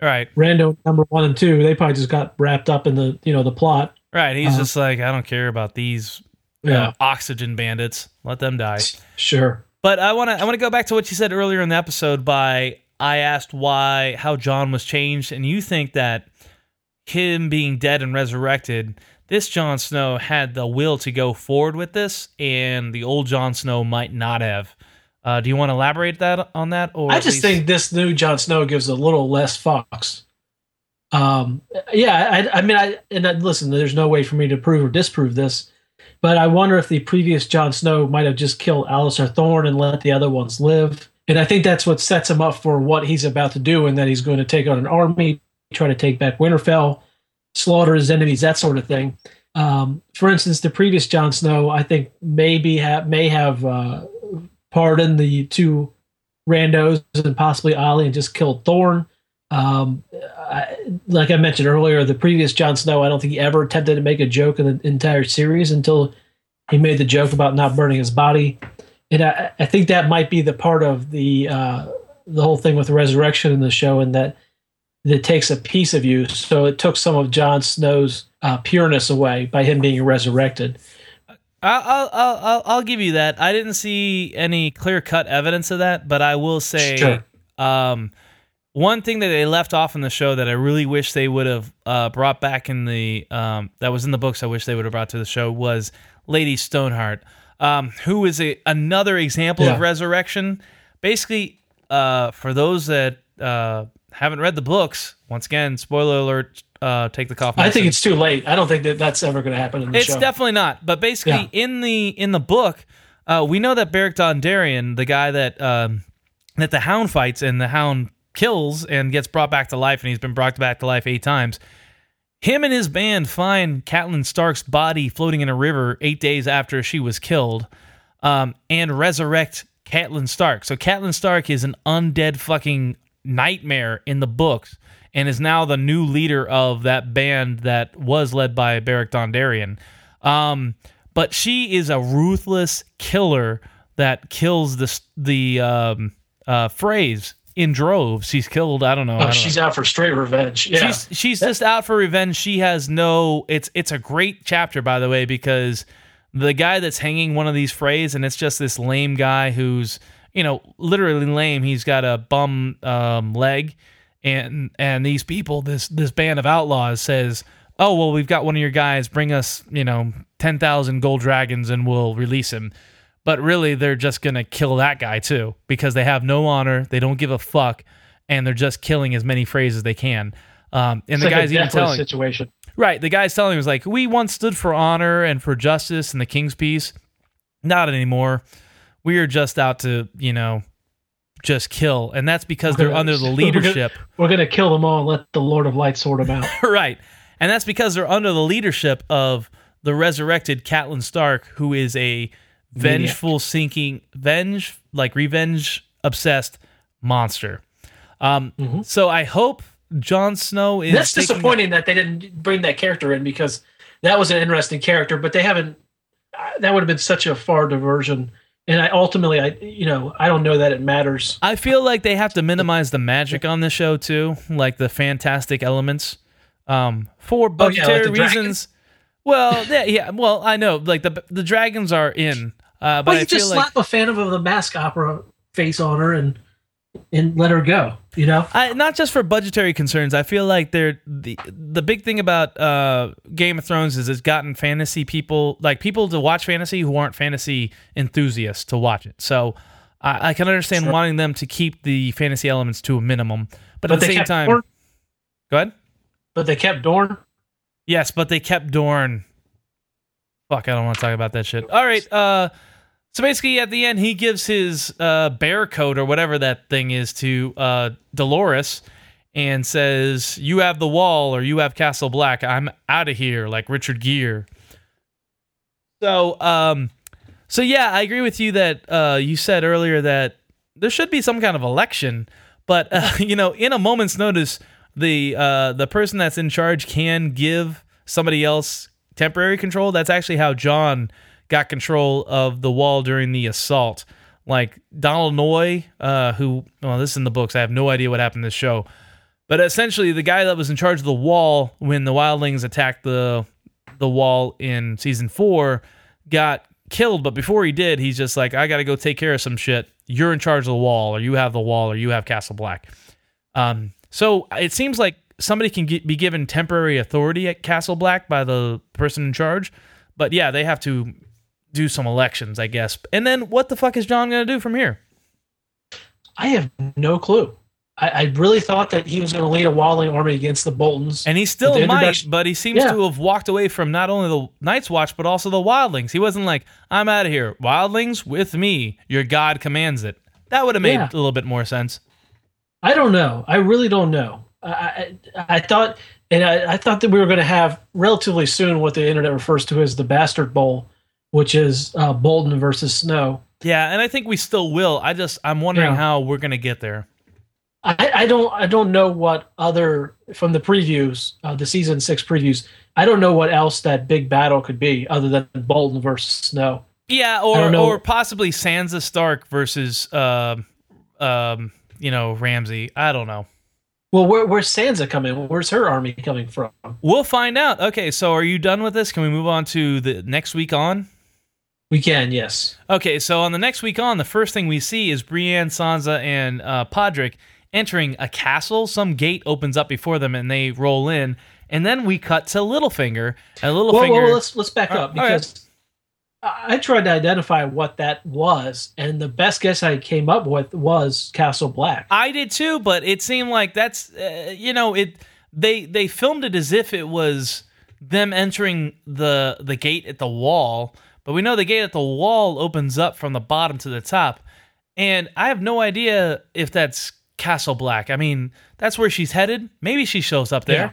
Right, Rando number one and two, they probably just got wrapped up in the you know the plot. right. He's Uh-huh. just like, I don't care about these uh, oxygen bandits. Let them die. sure. But I want to I want to go back to what you said earlier in the episode. By I asked why how Jon was changed, and you think that him being dead and resurrected, this Jon Snow had the will to go forward with this, and the old Jon Snow might not have. Uh, do you want to elaborate that on that? Or I just least- think this new Jon Snow gives a little less fox. Um, yeah, I, I mean, I and I, listen. There's no way for me to prove or disprove this, but I wonder if the previous Jon Snow might have just killed Alistair Thorne and let the other ones live. And I think that's what sets him up for what he's about to do, and that he's going to take on an army, try to take back Winterfell, slaughter his enemies, that sort of thing. Um, for instance, the previous Jon Snow, I think maybe have may have uh, pardoned the two randos and possibly Olly and just killed Thorne. Um, I, like I mentioned earlier, the previous Jon Snow, I don't think he ever attempted to make a joke in the entire series until he made the joke about not burning his body. And I, I think that might be the part of the uh, the whole thing with the resurrection in the show, and that that takes a piece of you. So it took some of Jon Snow's uh, pureness away by him being resurrected. I'll, I'll, I'll, I'll give you that. I didn't see any clear cut evidence of that, but I will say, Sure. um, one thing that they left off in the show that I really wish they would have uh, brought back in the um, that was in the books. I wish they would have brought to the show was Lady Stoneheart, um, who is a another example of resurrection. Basically, uh, for those that uh, haven't read the books, once again, spoiler alert. Uh, take the cough. I think it's too late. I don't think that that's ever going to happen in the It's show. It's definitely not. But basically, in the in the book, uh, we know that Beric Dondarrion, the guy that um, that the Hound fights and the Hound kills and gets brought back to life, and he's been brought back to life eight times. Him and his band find Catelyn Stark's body floating in a river eight days after she was killed, um, and resurrect Catelyn Stark. So Catelyn Stark is an undead fucking nightmare in the books, and is now the new leader of that band that was led by Beric Dondarrion. Um, but she is a ruthless killer that kills the the um, uh, Freys in droves. She's killed. I don't know. I Oh, don't she's out for straight revenge. Yeah. She's she's just out for revenge. She has no. It's it's a great chapter by the way because the guy that's hanging one of these Freys and it's just this lame guy who's you know literally lame. He's got a bum um, leg and and these people this this band of outlaws says. Oh well, we've got one of your guys. Bring us, you know, ten thousand gold dragons, and we'll release him. But really, they're just gonna kill that guy too because they have no honor. They don't give a fuck, and they're just killing as many phrases as they can. Um, and It's the like guy's even telling, situation. right? The guy's telling was like, we once stood for honor and for justice and the king's peace. Not anymore. We are just out to, you know, just kill, and that's because they're under the We're gonna- leadership. We're going to kill them all and let the Lord of Light sort them out. right. And that's because they're under the leadership of the resurrected Catelyn Stark, who is a vengeful, sinking, venge, like revenge obsessed monster. Um, So I hope Jon Snow is. Mm-hmm. That's disappointing that they didn't bring that character in because that was an interesting character, but they haven't. uh, That would have been such a far diversion. And I ultimately, I you know, I don't know that it matters. I feel like they have to minimize the magic on the show too, like the fantastic elements, um, for Oh, yeah, like budgetary dragons. reasons. Well, yeah, yeah. Well, I know, like the the dragons are in, uh, but I you feel just like slap a Phantom of the Mask opera face on her and and let her go. You know, I, not just for budgetary concerns. I feel like they're the the big thing about uh, Game of Thrones is it's gotten fantasy people like people to watch fantasy who aren't fantasy enthusiasts to watch it. So I, I can understand Sure. wanting them to keep the fantasy elements to a minimum, but, but at the same time, Dorne. go ahead. But they kept Dorne. Yes, but they kept Dorne. Fuck, I don't want to talk about that shit. All right, uh so basically at the end he gives his uh bear coat or whatever that thing is to uh Dolorous and says, "You have the wall or you have Castle Black. I'm out of here like Richard Gere." So, um so yeah, I agree with you that uh you said earlier that there should be some kind of election, but uh, you know, in a moment's notice, the uh, the person that's in charge can give somebody else temporary control. That's actually how Jon got control of the wall during the assault. Like Donal Noye, uh, who well, this is in the books. I have no idea what happened in this show, but essentially, the guy that was in charge of the wall when the wildlings attacked the the wall in season four got killed. But before he did, he's just like, I got to go take care of some shit. You're in charge of the wall, or you have the wall, or you have Castle Black. Um, so it seems like somebody can get, be given temporary authority at Castle Black by the person in charge, but yeah, they have to do some elections, I guess. And then what the fuck is Jon going to do from here? I have no clue. I, I really thought that he was going to lead a wildling army against the Boltons. And he still might, introduction- but he seems Yeah. to have walked away from not only the Night's Watch, but also the Wildlings. He wasn't like, I'm out of here. Wildlings with me. Your God commands it. That would have made Yeah. a little bit more sense. I don't know. I really don't know. I I, I thought, and I, I thought that we were going to have relatively soon what the internet refers to as the Bastard Bowl, which is uh, Bolton versus Snow. Yeah, and I think we still will. I just, I'm wondering Yeah. how we're going to get there. I, I don't I don't know what other from the previews, uh, the season six previews. I don't know what else that big battle could be other than Bolton versus Snow. Yeah, or or possibly Sansa Stark versus um um you know Ramsay. I don't know. Well, where, where's Sansa coming? Where's her army coming from? We'll find out. Okay, so are you done with this? Can we move on to the next week on? We can, yes. Okay, so on the next week on, the first thing we see is Brienne, Sansa, and uh, Podrick entering a castle. Some gate opens up before them, and they roll in. And then we cut to Littlefinger, and Whoa, Littlefinger. whoa, let's let's back Uh, up because I I tried to identify what that was, and the best guess I came up with was Castle Black. I did too, but it seemed like that's uh, you know it. They they filmed it as if it was them entering the the gate at the wall, but we know the gate at the wall opens up from the bottom to the top, and I have no idea if that's Castle Black. I mean, that's where she's headed. Maybe she shows up there. Yeah.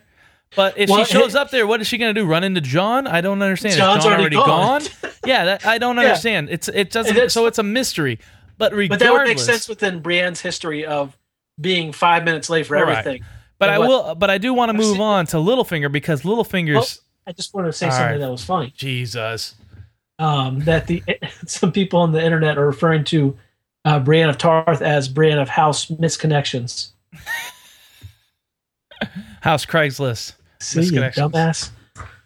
But if Well, she shows it- up there, what is she going to do? Run into Jon? I don't understand. Jon's Jon already gone? gone. yeah, that, I don't Yeah. understand. It's it doesn't. It's- So it's a mystery. But regardless, But that would make sense within Brienne's history of being five minutes late for right. everything. But And I what- will. But I do want to move on to Littlefinger because Littlefinger's Well, I just want to say something right. that was funny. Jesus. Um, that the some people on the internet are referring to uh, Brienne of Tarth as Brienne of House Misconnections. House Craigslist. See, you dumbass.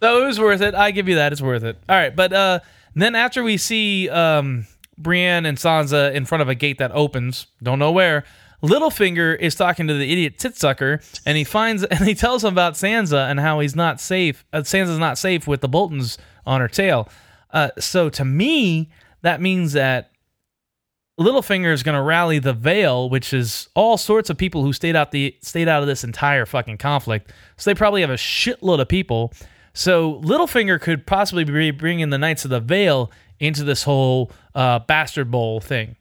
So it was worth it. I give you that. It's worth it. All right, but uh, then after we see um, Brienne and Sansa in front of a gate that opens, don't know where. Littlefinger is talking to the idiot titsucker, and he finds and he tells him about Sansa and how he's not safe. Uh, Sansa's not safe with the Boltons on her tail. Uh, so to me, that means that Littlefinger is going to rally the Vale, which is all sorts of people who stayed out the stayed out of this entire fucking conflict. So they probably have a shitload of people. So Littlefinger could possibly be bringing the Knights of the Vale into this whole uh, bastard bowl thing.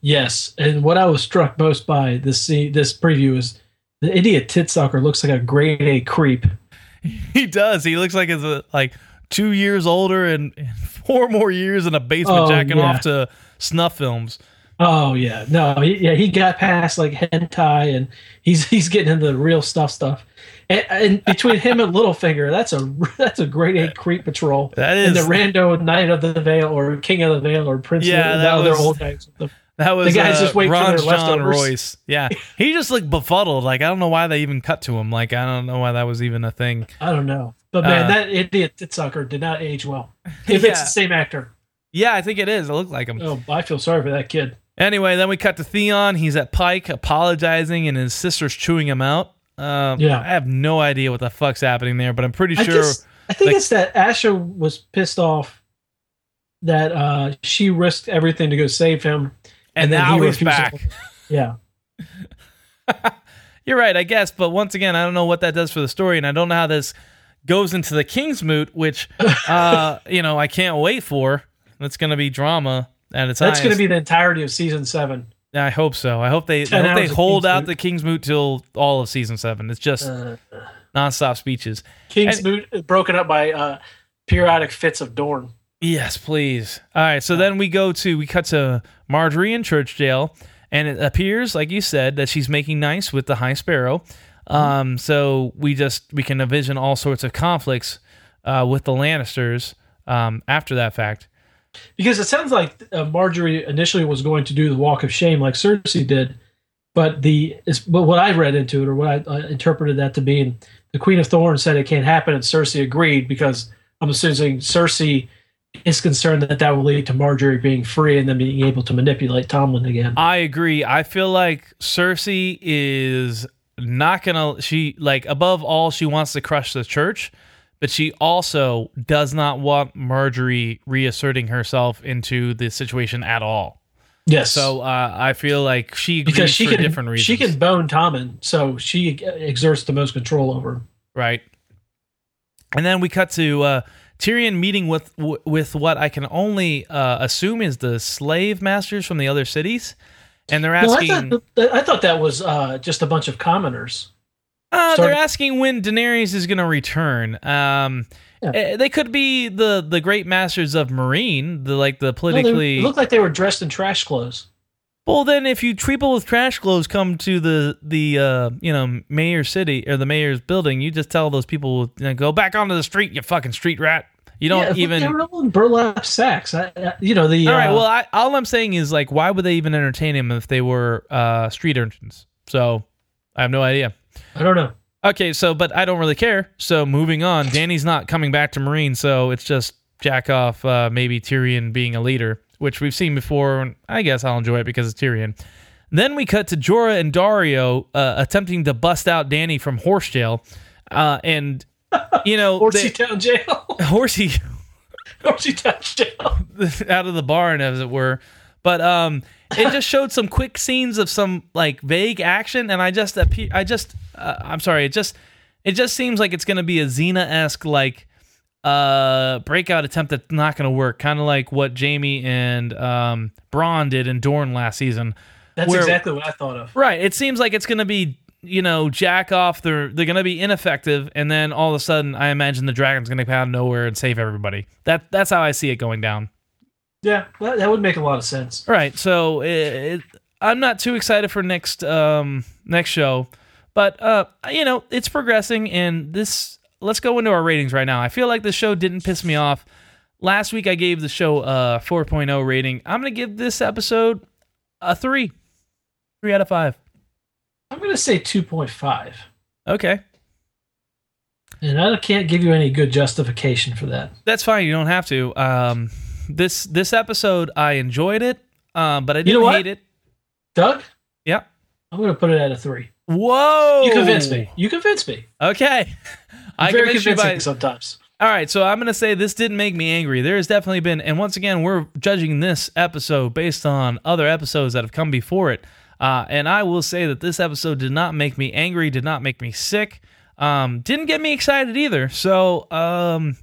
Yes, and what I was struck most by this scene, this preview is the idiot titsucker looks like a grade A creep. He does. He looks like he's uh, like two years older and, and four more years in a basement Oh, jacking yeah. off to snuff films. Oh yeah, no, he, yeah, he got past like hentai, and he's he's getting into the real stuff stuff. And, and between him and Littlefinger, that's a that's a great eight creep patrol. That is and the Rando Knight of the Vale or King of the Vale or Prince. Yeah, of the, that was- old guys. That was the guys uh, just wait for their John leftovers. Royce. Yeah, he just looked befuddled. Like I don't know why they even cut to him. Like I don't know why that was even a thing. I don't know, but man, Uh, that idiot titsucker did not age well. If Yeah. it's the same actor, Yeah, I think it is. It looked like him. oh, I feel sorry for that kid. Anyway, then we cut to Theon. He's at Pike apologizing, and his sister's chewing him out. Um, Yeah. I have no idea what the fuck's happening there, but I'm pretty I sure. just, I think like- it's that Asha was pissed off that uh, she risked everything to go save him, and then now he he's back. Yeah, You're right, I guess. But once again, I don't know what that does for the story, and I don't know how this goes into the King's Moot, which, uh, you know, I can't wait for. That's going to be drama at its that's going to be the entirety of season seven. I hope so. I hope they. I hope they hold King's out Moot. the King's Moot till all of season seven. It's just Uh, nonstop speeches. King's And- Moot broken up by uh, periodic fits of Dorne. Yes, please. All right, so then we go to we cut to Margaery in church jail, and it appears, like you said, that she's making nice with the High Sparrow. Um, so we just we can envision all sorts of conflicts uh, with the Lannisters um, after that fact. Because it sounds like uh, Margaery initially was going to do the Walk of Shame like Cersei did, but the but what I read into it or what I uh, interpreted that to be, the Queen of Thorns said it can't happen, and Cersei agreed because I'm assuming Cersei is concerned that that will lead to Margaery being free and then being able to manipulate Tommen again. I agree. I feel like Cersei is not gonna. She like above all, she wants to crush the church, but she also does not want Margaery reasserting herself into the situation at all. Yes. So uh, I feel like she because she for can different reasons. she can bone Tommen, so she exerts the most control over him. right. And then we cut to uh, Tyrion meeting with with what I can only uh, assume is the slave masters from the other cities, and they're No, I asking. thought I thought that was uh, just a bunch of commoners. Uh, they're asking when Daenerys is going to return. Um, Yeah. eh, they could be the the great masters of Meereen, the like the No, they politically. looked like they were dressed in trash clothes. well, then if you people with trash clothes come to the the uh, you know mayor city or the mayor's building, you just tell those people you know, go back onto the street, you fucking street rat. You don't yeah, even. They were all in burlap sacks. I, I, you know the. all right. uh, Well, I, all I'm saying is like, why would they even entertain him if they were uh, street urchins? So I have no idea. I don't know. Okay, so but I don't really care. So moving on, Dany's not coming back to Meereen, so it's just jack off uh, maybe Tyrion being a leader, which we've seen before. And I guess I'll enjoy it because it's Tyrion. Then we cut to Jorah and Daario uh, attempting to bust out Dany from horse jail, uh, and you know, Horsey Town Jail. horsey Horsey Town Jail. out of the barn, as it were. But um, it just showed some quick scenes of some like vague action, and I just I just uh, I'm sorry, it just it just seems like it's gonna be a Xena esque like uh breakout attempt that's not gonna work, kind of like what Jaime and um Bronn did in Dorne last season. That's Where- exactly what I thought of. Right. It seems like it's gonna be you know jack off. They're they're gonna be ineffective, and then all of a sudden, I imagine the dragon's gonna come out of nowhere and save everybody. That that's how I see it going down. Yeah, that, that would make a lot of sense. All right, So it, it, I'm not too excited for next um next show, but uh you know it's progressing and this. Let's go into our ratings right now. I feel like the show didn't piss me off. Last week I gave the show a 4.0 rating. I'm gonna give this episode a three, three out of five. I'm going to say 2.5. Okay, And I can't give you any good justification for that. that's fine. You don't have to. Um, this this episode I enjoyed it, um, but I didn't you know hate it. Doug, Yeah. I'm going to put it at a 3. Whoa! You convinced me. You convinced me. Okay, I Very convinced you convincing by sometimes. All right, so I'm going to say this didn't make me angry. There has definitely been, and once again, we're judging this episode based on other episodes that have come before it. Uh, and I will say that this episode did not make me angry, did not make me sick, um, didn't get me excited either. So um,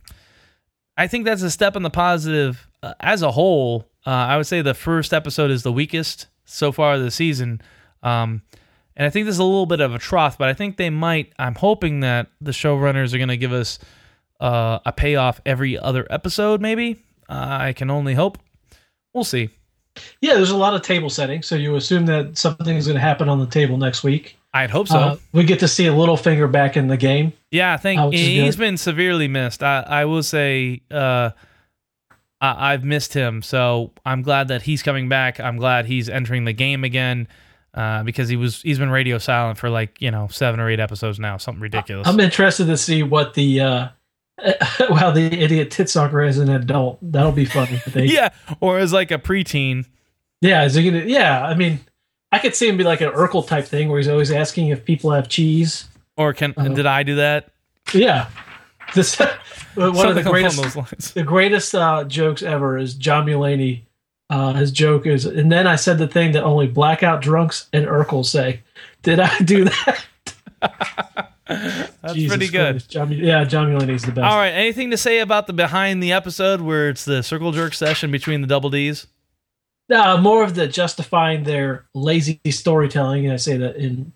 I think that's a step in the positive uh, as a whole. Uh, I would say the first episode is the weakest so far this season. Um, and I think this is a little bit of a trough, but I think they might. I'm hoping that the showrunners are going to give us uh, a payoff every other episode, maybe. Uh, I can only hope. We'll see. Yeah, there's a lot of table setting, so you assume that something's going to happen on the table next week. I'd hope so. Uh, we get to see a little finger back in the game. yeah, I think is he's been severely missed. I, I will say uh, I, I've missed him, so I'm glad that he's coming back. I'm glad he's entering the game again uh, because he was he's been radio silent for like you know seven or eight episodes now, something ridiculous. I'm interested to see what the uh, how the idiot Titstalker as an adult. That'll be funny. Yeah, or as like a preteen. Yeah, is he gonna? Yeah, I mean, I could see him be like an Urkel type thing where he's always asking if people have cheese. Or can Uh-huh. did I do that? Yeah, this one of the greatest the greatest uh, jokes ever is John Mulaney. Uh, his joke is, and then I said the thing that only blackout drunks and Urkel say. Did I do that? That's Jesus pretty good. Christ. John, yeah, John Mulaney's the best. All right. Anything to say about the behind the episode where it's the circle jerk session between the double D's? Uh, more of the justifying their lazy storytelling, and I say that in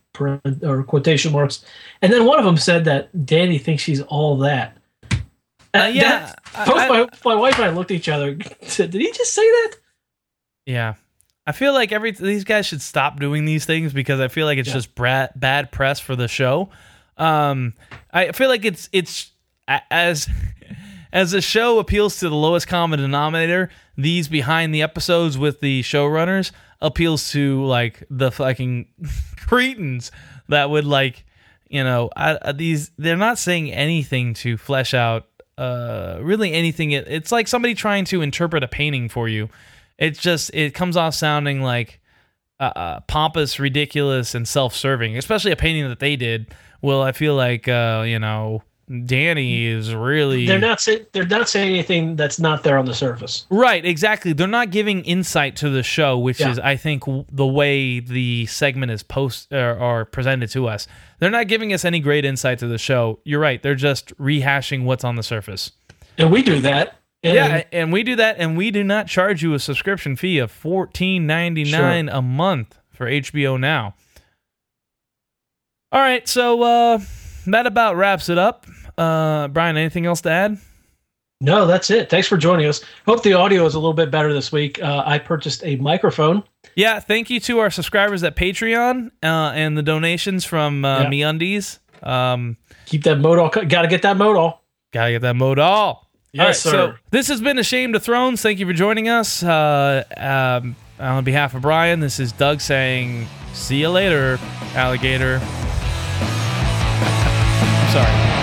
or quotation marks. And then one of them said that Dany thinks she's all that. Uh, yeah, that- both I- my, my wife and I looked at each other. Said, "Did he just say that?" Yeah. I feel like every these guys should stop doing these things because I feel like it's Yeah. just bad press for the show. Um, I feel like it's it's as as the show appeals to the lowest common denominator. These behind the episodes with the showrunners appeals to like the fucking cretins that would like you know I, these they're not saying anything to flesh out uh really anything it, it's like somebody trying to interpret a painting for you it's just it comes off sounding like uh, uh, pompous, ridiculous, and self-serving. Especially a painting that they did. Well, I feel like uh, you know Dany is really They're not say, they're not saying anything that's not there on the surface. right. Exactly. They're not giving insight to the show, which Yeah. is I think w- the way the segment is post or, or presented to us. They're not giving us any great insight to the show. You're right. They're just rehashing what's on the surface. And we do that. And Yeah, and we do that, and we do not charge you a subscription fee of fourteen ninety nine a month for HBO Now. All right, so uh, that about wraps it up. Uh, Brian, anything else to add? No, that's it. Thanks for joining us. Hope the audio is a little bit better this week. Uh, I purchased a microphone. Yeah, thank you to our subscribers at Patreon uh, and the donations from uh, Yeah. MeUndies. Um, Keep that modal. Got to get that modal. gotta get that modal. Yes, All right, sir. so this has been Ashamed of Thrones. Thank you for joining us. Uh, um, on behalf of Brian, this is Doug saying, "See you later, alligator." Sorry.